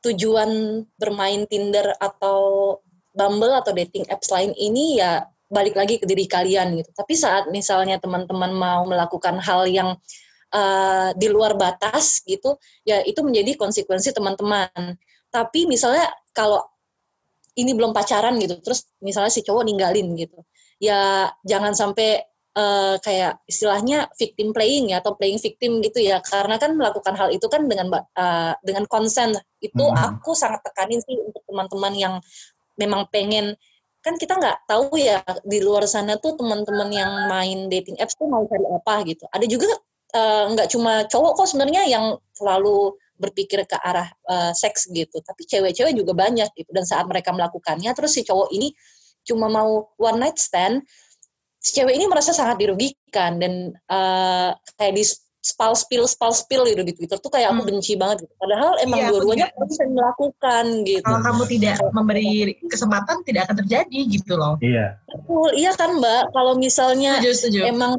tujuan bermain Tinder atau Bumble atau dating apps lain ini ya balik lagi ke diri kalian gitu. Tapi saat misalnya teman-teman mau melakukan hal yang uh, di luar batas gitu, ya itu menjadi konsekuensi teman-teman. Tapi misalnya kalau ini belum pacaran gitu, terus misalnya si cowok ninggalin gitu, ya jangan sampai uh, kayak istilahnya victim playing ya atau playing victim gitu ya, karena kan melakukan hal itu kan dengan uh, dengan konsen itu hmm. aku sangat tekanin sih untuk teman-teman yang memang pengen kan kita nggak tahu ya di luar sana tuh teman-teman yang main dating apps tuh mau cari apa gitu. Ada juga uh, nggak cuma cowok kok sebenarnya yang selalu berpikir ke arah uh, seks gitu, tapi cewek-cewek juga banyak gitu. Dan saat mereka melakukannya, terus si cowok ini cuma mau one night stand, si cewek ini merasa sangat dirugikan dan uh, kayak di spal spill spal spill gitu di Twitter tuh kayak aku hmm. benci banget gitu. Padahal emang iya, dua-duanya bisa melakukan gitu. Kalau kamu tidak memberi kesempatan tidak akan terjadi gitu loh. Iya. Betul, iya kan Mbak. Kalau misalnya setuju, setuju. emang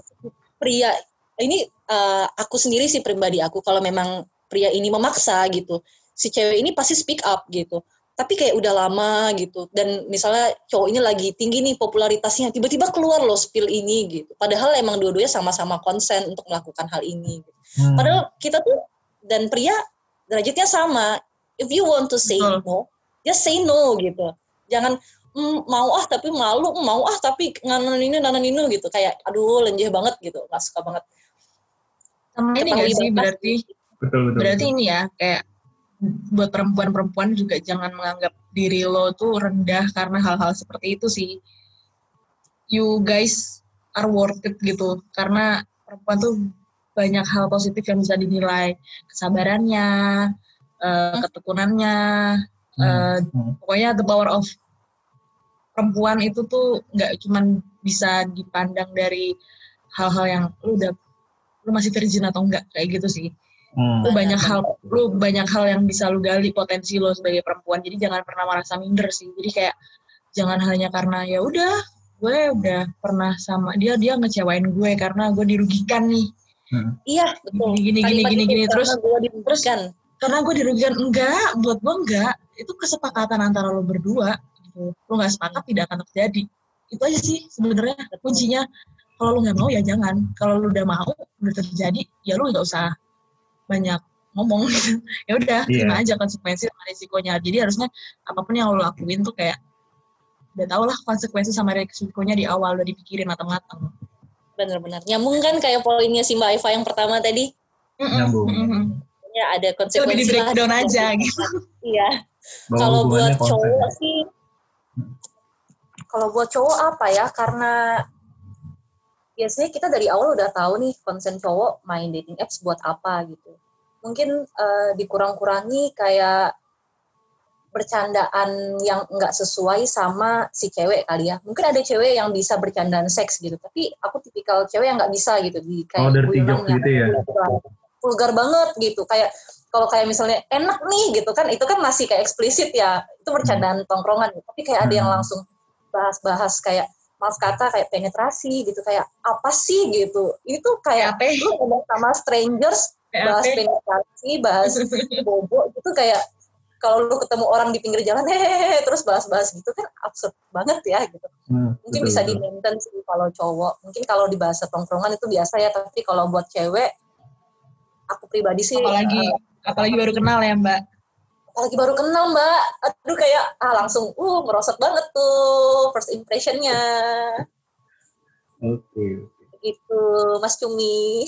pria ini uh, aku sendiri sih pribadi aku kalau memang pria ini memaksa gitu, si cewek ini pasti speak up gitu tapi kayak udah lama gitu. Dan misalnya cowok ini lagi tinggi nih popularitasnya tiba-tiba keluar loh spill ini gitu. Padahal emang dua-duanya sama-sama konsen untuk melakukan hal ini gitu. hmm. padahal kita tuh dan pria derajatnya sama. If you want to say Betul. no just say no gitu. Jangan mm, mau ah tapi malu mau ah tapi nganan ini nganan ini gitu. Kayak aduh lenjeh banget gitu. Nggak suka banget. Sama ini gak sih berarti? Betul, betul, berarti betul. ini ya kayak buat perempuan-perempuan juga jangan menganggap diri lo tuh rendah karena hal-hal seperti itu sih. You guys are worth it gitu. Karena perempuan tuh banyak hal positif yang bisa dinilai. Kesabarannya, uh, ketekunannya, uh, pokoknya the power of perempuan itu tuh nggak cuman bisa dipandang dari hal-hal yang lu udah lu masih virgin atau enggak kayak gitu sih Hmm. Lu banyak hal lu banyak hal yang bisa lu gali potensi lo sebagai perempuan. Jadi jangan pernah merasa minder sih. Jadi kayak jangan hanya karena ya udah gue udah pernah sama dia dia ngecewain gue karena gue dirugikan nih. Hmm. Iya, betul. Gini gini gini gini terus terus karena gue dirugikan enggak, buat gue enggak. Itu kesepakatan antara lo berdua gitu. Lo nggak sepakat tidak akan terjadi. Itu aja sih sebenarnya kuncinya. Kalau lo nggak mau ya jangan. Kalau lo udah mau udah terjadi ya lo nggak usah banyak ngomong. Gitu ya udah yeah. terima aja konsekuensi sama resikonya jadi harusnya apa pun yang lo lakuin tuh kayak udah tau lah konsekuensi sama resikonya di awal udah dipikirin matang-matang bener-bener. Nyambung kan kayak poinnya si Mbak Eva yang pertama tadi? Nyambung. Mm -mm. ya ada konsekuensi lebih di breakdown aja gitu. Iya. Kalau buat cowok sih kalau buat cowok apa ya? Karena biasanya kita dari awal udah tahu nih konsen cowok main dating apps buat apa gitu. Mungkin uh, dikurang-kurangi kayak bercandaan yang nggak sesuai sama si cewek kali ya. Mungkin ada cewek yang bisa bercandaan seks gitu, tapi aku tipikal cewek yang nggak bisa gitu di kayak oh, gitu ya. Vulgar banget gitu. Kayak kalau kayak misalnya enak nih gitu kan, itu kan masih kayak eksplisit ya. Itu bercandaan hmm. tongkrongan. Tapi kayak ada yang hmm. langsung bahas-bahas kayak maaf kata kayak penetrasi gitu kayak apa sih? gitu. Itu kayak apa? lu ngomong sama strangers bahas penetrasi bahas bobo gitu kayak kalau lu ketemu orang di pinggir jalan hehehe terus bahas-bahas gitu kan absurd banget ya gitu. Hmm, mungkin betul, bisa di maintain sih kalau cowok. Mungkin kalau di bahasa tongkrongan itu biasa ya tapi kalau buat cewek aku pribadi sih apalagi uh, apalagi baru kenal ya mbak lagi baru kenal mbak. Aduh kayak ah langsung uh merosot banget tuh first impressionnya. Oke okay. gitu mas cumi.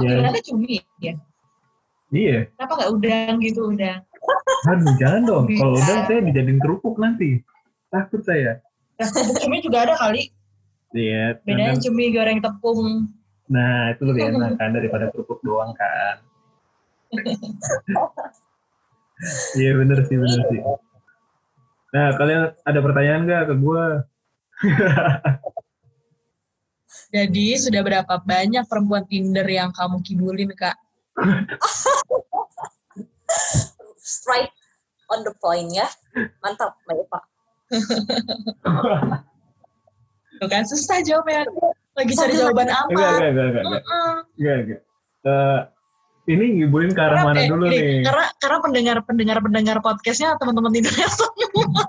Ya. Yeah. cumi ya? Iya. Kenapa nggak udang gitu udang? Aduh jangan dong. Kalau udang saya dijadiin kerupuk nanti. Takut saya. Nah, cumi juga ada kali. Iya yeah, bedanya cumi goreng tepung. Nah itu lebih enak kan daripada kerupuk doang kan Iya bener sih bener sih. Nah kalian ada pertanyaan nggak ke gue? Jadi sudah berapa banyak perempuan Tinder yang kamu kibulin kak? Strike on the point ya, mantap Mbak Eva. Tuh kan susah jawabnya. Lagi cari jawaban apa? Enggak, enggak, enggak, enggak. Enggak, enggak. Uh, ini ngibulin ke arah mana eh, dulu nih? Karena karena pendengar pendengar pendengar podcastnya teman-teman Indonesia semua.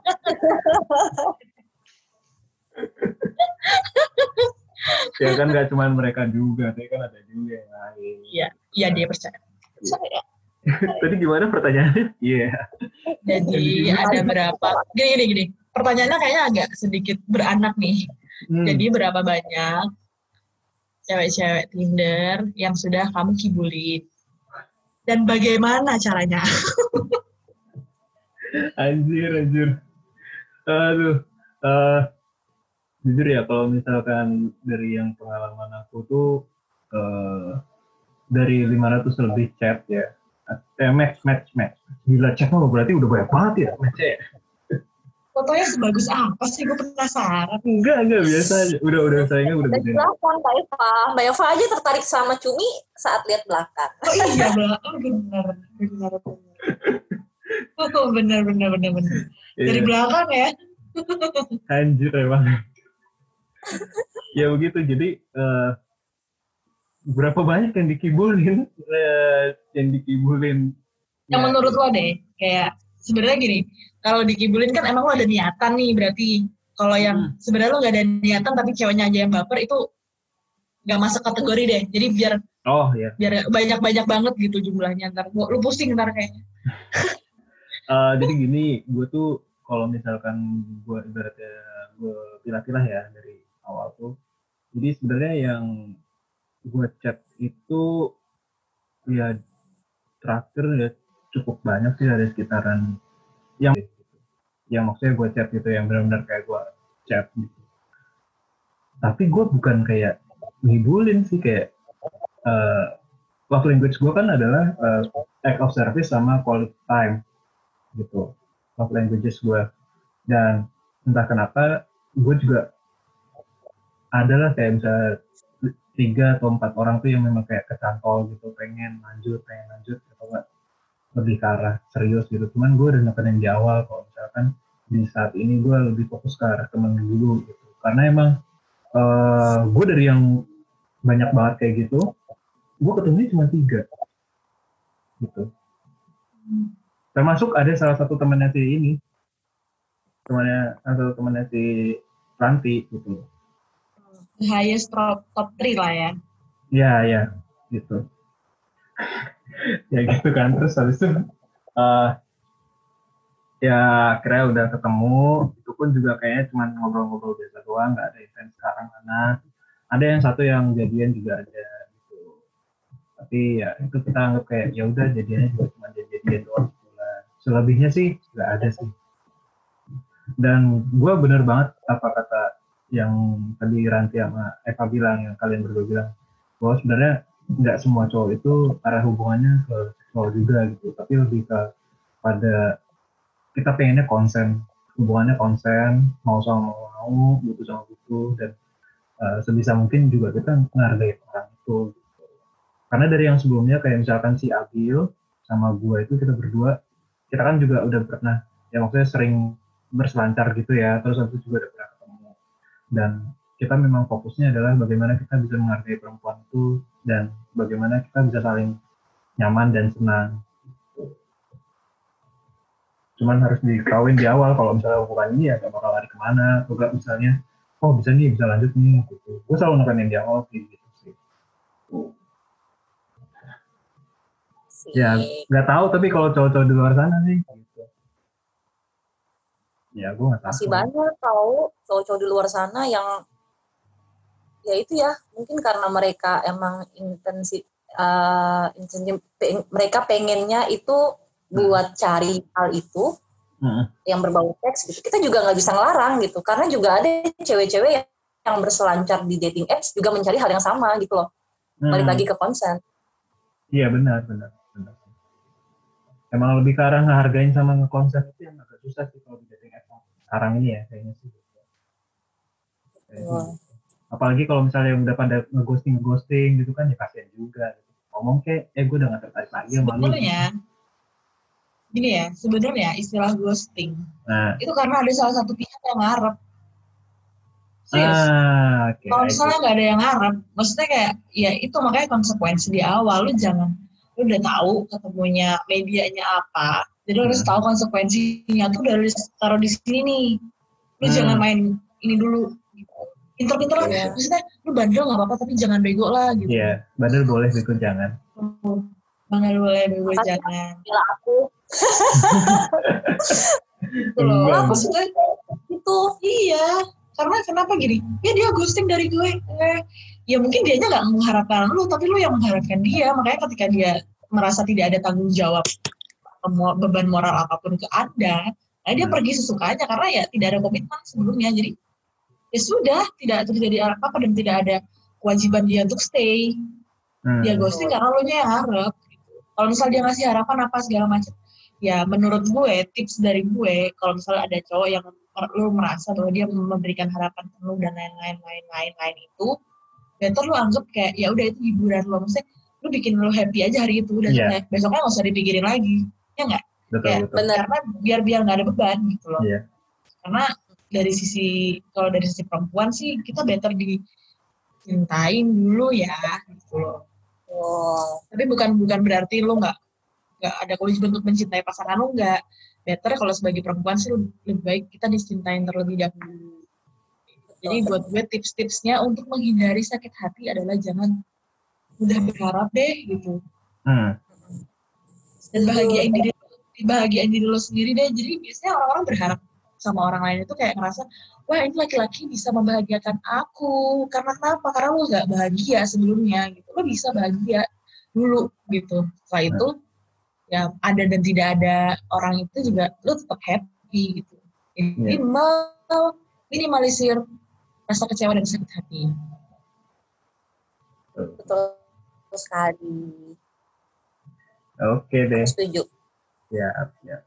ya kan gak cuma mereka juga, tapi kan ada juga yang lain. Iya, iya dia percaya. Percaya. Tadi gimana pertanyaannya? Iya. Yeah. Jadi ada berapa? Gini gini gini. Pertanyaannya kayaknya agak sedikit beranak nih. Hmm. Jadi berapa banyak cewek-cewek Tinder yang sudah kamu kibulin? Dan bagaimana caranya? anjir, anjir. Aduh, uh, jujur ya kalau misalkan dari yang pengalaman aku tuh uh, dari 500 lebih chat ya. Eh, match, match, match. Gila chat lo berarti udah banyak banget ya match ya fotonya sebagus apa sih? Gue penasaran. Enggak enggak biasa aja. Udah udah sayangnya udah gede. belakang mbak Eva. Mbak Eva aja tertarik sama cumi saat lihat belakang. Oh iya belakang oh, benar benar benar. Oh benar benar benar benar. Dari belakang ya? Anjir emang. Ya begitu. Jadi uh, berapa banyak yang dikibulin uh, yang dikibulin? Yang ya. menurut lo deh kayak sebenarnya gini kalau dikibulin kan emang lo ada niatan nih berarti kalau yang hmm. sebenarnya lo gak ada niatan tapi ceweknya aja yang baper itu nggak masuk kategori deh. Jadi biar oh iya. biar banyak banyak banget gitu jumlahnya. Ntar lu pusing ntar kayaknya. Uh, jadi gini gue tuh kalau misalkan gue ibaratnya gue pilah-pilah ya dari awal tuh jadi sebenarnya yang gue chat itu ya terakhir ya cukup banyak sih ada sekitaran yang yang maksudnya gue chat gitu yang benar-benar kayak gue chat gitu. Tapi gue bukan kayak ngibulin sih kayak uh, love language gue kan adalah uh, act of service sama quality time gitu love languages gue dan entah kenapa gue juga adalah kayak bisa tiga atau empat orang tuh yang memang kayak kecantol gitu pengen lanjut pengen lanjut atau enggak lebih ke arah serius gitu. Cuman gue udah nekenin di awal kalau misalkan di saat ini gue lebih fokus ke arah temen dulu gitu. Karena emang uh, eh, gue dari yang banyak banget kayak gitu gue ketemunya cuma tiga gitu. Termasuk ada salah satu temannya si ini. Temannya atau temannya si Ranti gitu. Highest top top three lah ya. Ya ya gitu ya gitu kan. Terus habis itu uh, ya akhirnya udah ketemu. Itu pun juga kayaknya cuma ngobrol-ngobrol biasa doang nggak ada event sekarang. Karena ada yang satu yang jadian juga ada gitu. Tapi ya itu kita anggap kayak ya udah jadiannya juga cuma jadian doang. Sebulan selebihnya sih nggak ada sih. Dan gue bener banget apa kata yang tadi Ranti sama Eva bilang yang kalian berdua bilang bahwa sebenarnya nggak semua cowok itu arah hubungannya ke seksual juga gitu. Tapi lebih ke pada kita pengennya konsen. Hubungannya konsen mau sama mau butuh sama butuh dan uh, sebisa mungkin juga kita menghargai orang itu gitu. karena dari yang sebelumnya kayak misalkan si Abil sama gue itu kita berdua kita kan juga udah pernah ya maksudnya sering berselancar gitu ya terus itu juga udah pernah ketemu. Dan kita memang fokusnya adalah bagaimana kita bisa menghargai perempuan itu dan bagaimana kita bisa saling nyaman dan senang. Cuman harus dikawin di awal kalau misalnya bukan ini ya gak bakal lari ke mana. Atau gak misalnya, oh bisa nih, bisa lanjut nih. Gitu. Gue selalu nekanin di awal sih gitu sih. Ya nggak tahu tapi kalau cowok-cowok di luar sana nih. Gitu. Ya gue nggak tahu. Masih banyak tahu cowok-cowok di luar sana yang ya itu ya. Mungkin karena mereka emang intensi uh, peng, mereka pengennya itu buat hmm. cari hal itu hmm. yang berbau seks gitu. Kita juga nggak bisa ngelarang gitu. Karena juga ada cewek-cewek yang, yang berselancar di dating apps juga mencari hal yang sama gitu loh. Hmm. balik lagi ke konsen. Iya benar benar benar. Emang lebih ke arah ngehargain sama ngekonsen itu yang agak susah sih kalau di dating apps. Sekarang ini ya kayaknya sih. Kayaknya apalagi kalau misalnya yang udah pada ngeghosting ghosting gitu kan ya kasihan juga gitu. ngomong kayak eh gue udah gak tertarik lagi sama lu gini ya sebenarnya istilah ghosting nah. itu karena ada salah satu pihak yang ngarep Ah, okay, kalau misalnya nggak ada yang ngarep, maksudnya kayak ya itu makanya konsekuensi di awal lu jangan lu udah tahu ketemunya medianya apa, jadi lu harus hmm. tahu konsekuensinya tuh dari taruh di sini nih. Lu hmm. jangan main ini dulu pinter-pinter lah. Yeah. maksudnya lu bandel nggak apa-apa tapi jangan bego lah gitu. Iya yeah. bandel boleh bego jangan. Bandel boleh bego Makasih jangan. Bila aku. Itu loh maksudnya itu iya. Karena kenapa gini? Ya dia ghosting dari gue. Eh, ya mungkin dia nya nggak mengharapkan lu tapi lu yang mengharapkan dia. Makanya ketika dia merasa tidak ada tanggung jawab beban moral apa pun ke anda nah dia hmm. pergi sesukanya. Karena ya tidak ada komitmen sebelumnya. Jadi ya sudah tidak terjadi apa-apa dan tidak ada kewajiban dia untuk stay hmm. dia ghosting karena lo nya harap gitu. kalau misal dia ngasih harapan apa segala macam ya menurut gue tips dari gue kalau misalnya ada cowok yang lo merasa bahwa dia memberikan harapan penuh dan lain-lain lain-lain lain itu better lo anggap kayak ya udah itu hiburan lo maksudnya lo bikin lo happy aja hari itu dan yeah. besoknya nggak usah dipikirin lagi ya nggak ya, benar karena biar biar nggak ada beban gitu loh yeah. karena dari sisi kalau dari sisi perempuan sih kita better dicintain dulu ya gitu loh. Oh. Tapi bukan bukan berarti lo nggak nggak ada kewajiban untuk mencintai pasangan lo nggak. Better kalau sebagai perempuan sih lebih baik kita dicintain terlebih dahulu. Jadi buat gue tips-tipsnya untuk menghindari sakit hati adalah jangan mudah berharap deh gitu. Hmm. Dan bahagiain diri bahagiain diri lo sendiri deh. Jadi biasanya orang-orang berharap sama orang lain itu kayak ngerasa wah ini laki-laki bisa membahagiakan aku. Karena kenapa? Karena lo gak bahagia sebelumnya gitu. Lo bisa bahagia dulu gitu. Setelah nah. itu ya ada dan tidak ada orang itu juga lo tetap happy gitu. Jadi yeah. minimalisir rasa kecewa dan sakit hati. Betul. Sekali. Oke deh. Setuju. Ya ya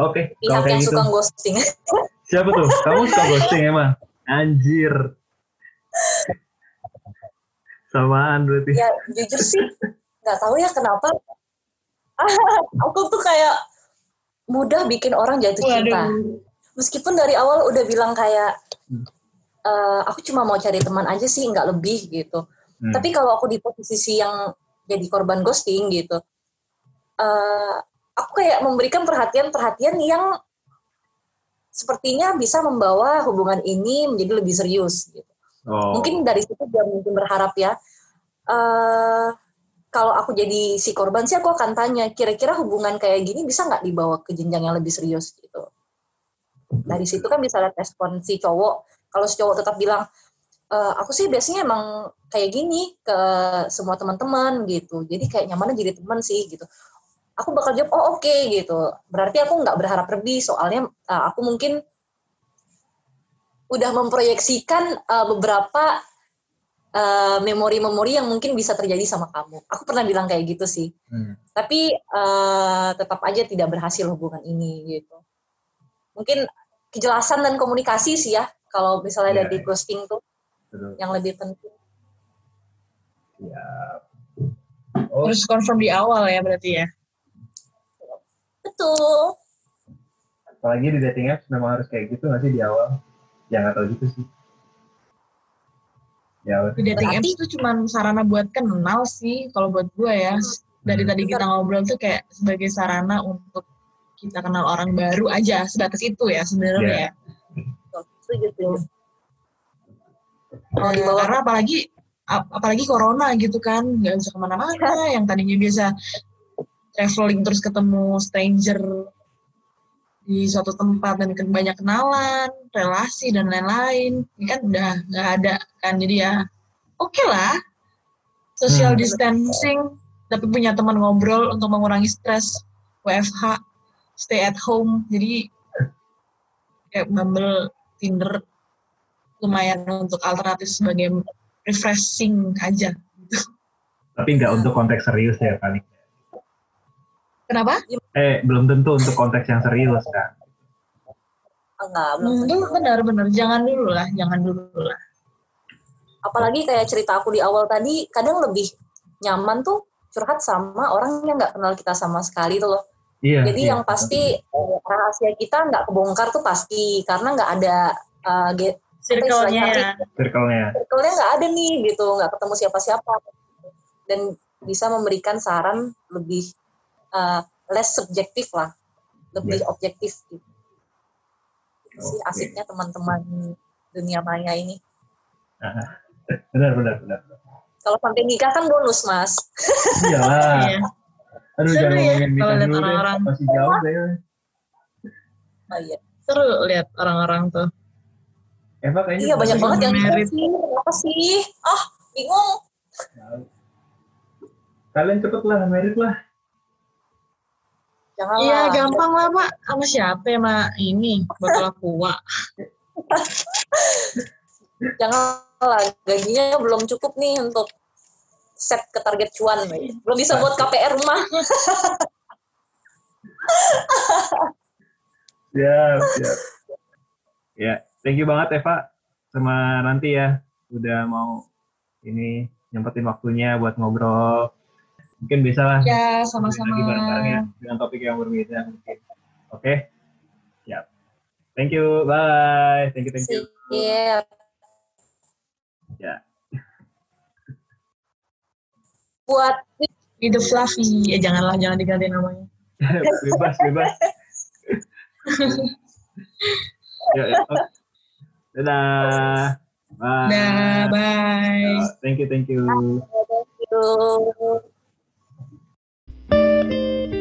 Oke. Okay, Pihak yang gitu. suka ghosting. Siapa tuh? Kamu suka ghosting emang? Anjir. Samaan berarti. Ya jujur sih, nggak tahu ya kenapa. aku tuh kayak mudah bikin orang jatuh cinta. Meskipun dari awal udah bilang kayak, e, aku cuma mau cari teman aja sih, nggak lebih gitu. Hmm. Tapi kalau aku di posisi yang jadi korban ghosting gitu, uh, aku kayak memberikan perhatian-perhatian yang sepertinya bisa membawa hubungan ini menjadi lebih serius gitu. Oh. Mungkin dari situ dia mungkin berharap ya uh, kalau aku jadi si korban sih aku akan tanya kira-kira hubungan kayak gini bisa nggak dibawa ke jenjang yang lebih serius? Gitu. Dari situ kan bisa lihat respon si cowok. Kalau si cowok tetap bilang e, aku sih biasanya emang kayak gini ke semua teman-teman gitu. Jadi kayak nyamannya jadi teman sih gitu aku bakal jawab oh oke okay, gitu berarti aku nggak berharap lebih soalnya uh, aku mungkin udah memproyeksikan uh, beberapa Eh, memori-memori uh, yang mungkin bisa terjadi sama kamu. Aku pernah bilang kayak gitu sih. Hmm. Tapi uh, tetap aja tidak berhasil hubungan ini gitu. Mungkin kejelasan dan komunikasi sih ya kalau misalnya yeah. dari iya. ghosting tuh Betul. yang lebih penting. Ya. Oh. Terus confirm di awal ya berarti ya. Betul. Apalagi di dating apps memang harus kayak gitu nggak sih di awal? Ya nggak tahu gitu sih. Ya, di dating apps itu cuma sarana buat kenal sih kalau buat gue ya. Dari hmm. tadi kita ngobrol tuh kayak sebagai sarana untuk kita kenal orang baru aja sebatas itu ya sebenarnya yeah. ya. Setuju, setuju. Uh, karena apalagi apalagi corona gitu kan nggak bisa ke mana-mana yang tadinya biasa traveling terus ketemu stranger di suatu tempat dan banyak kenalan, relasi dan lain-lain. Ini kan udah nggak ada kan jadi ya oke okay lah social hmm. distancing tapi punya teman ngobrol untuk mengurangi stres WFH stay at home jadi kayak Bumble Tinder lumayan untuk alternatif sebagai refreshing aja tapi nggak untuk konteks serius ya paling Kenapa? Eh, belum tentu untuk konteks yang serius kan. Enggak, belum hmm, Benar-benar, jangan dulu lah, jangan dulu lah. Apalagi kayak cerita aku di awal tadi, kadang lebih nyaman tuh curhat sama orang yang nggak kenal kita sama sekali tuh loh. Iya, Jadi iya, yang pasti. Eh, rahasia kita nggak kebongkar tuh pasti karena nggak ada uh, circle-nya. Circle-nya. Circle-nya nggak ada nih gitu, nggak ketemu siapa-siapa. Dan bisa memberikan saran lebih uh, less subjektif lah, lebih yeah. objektif gitu. Okay. sih asiknya teman-teman dunia maya ini. benar, benar, benar. Kalau sampai nikah kan bonus, Mas. Iyalah. iya. Aduh, Seru jangan ya, ngomongin nikah dulu orang-orang. deh. Masih jauh deh. Oh, iya. Seru lihat orang-orang tuh. Eva kayaknya iya banyak banget yang merit. sih. Kenapa sih? Ah, bingung. Kalian cepet lah, merit lah. Jangan Iya gampang lah Pak. Sama siapa ya Mak? Ini bakal kuat. Janganlah, gajinya belum cukup nih untuk set ke target cuan. Belum bisa buat KPR rumah. siap, siap. Ya, thank you banget Eva sama nanti ya udah mau ini nyempetin waktunya buat ngobrol mungkin bisa lah. Ya sama-sama. ya dengan topik yang berbeda mungkin. Oke? Okay? siap. Thank you. Bye. Thank you thank you. Yeah. ya. Buat itu Fluffy ya janganlah jangan diganti namanya. Bebas bebas. Ya, ya. Okay. dadah. Bye. Dah, bye. Thank you thank you. Thank you Bye.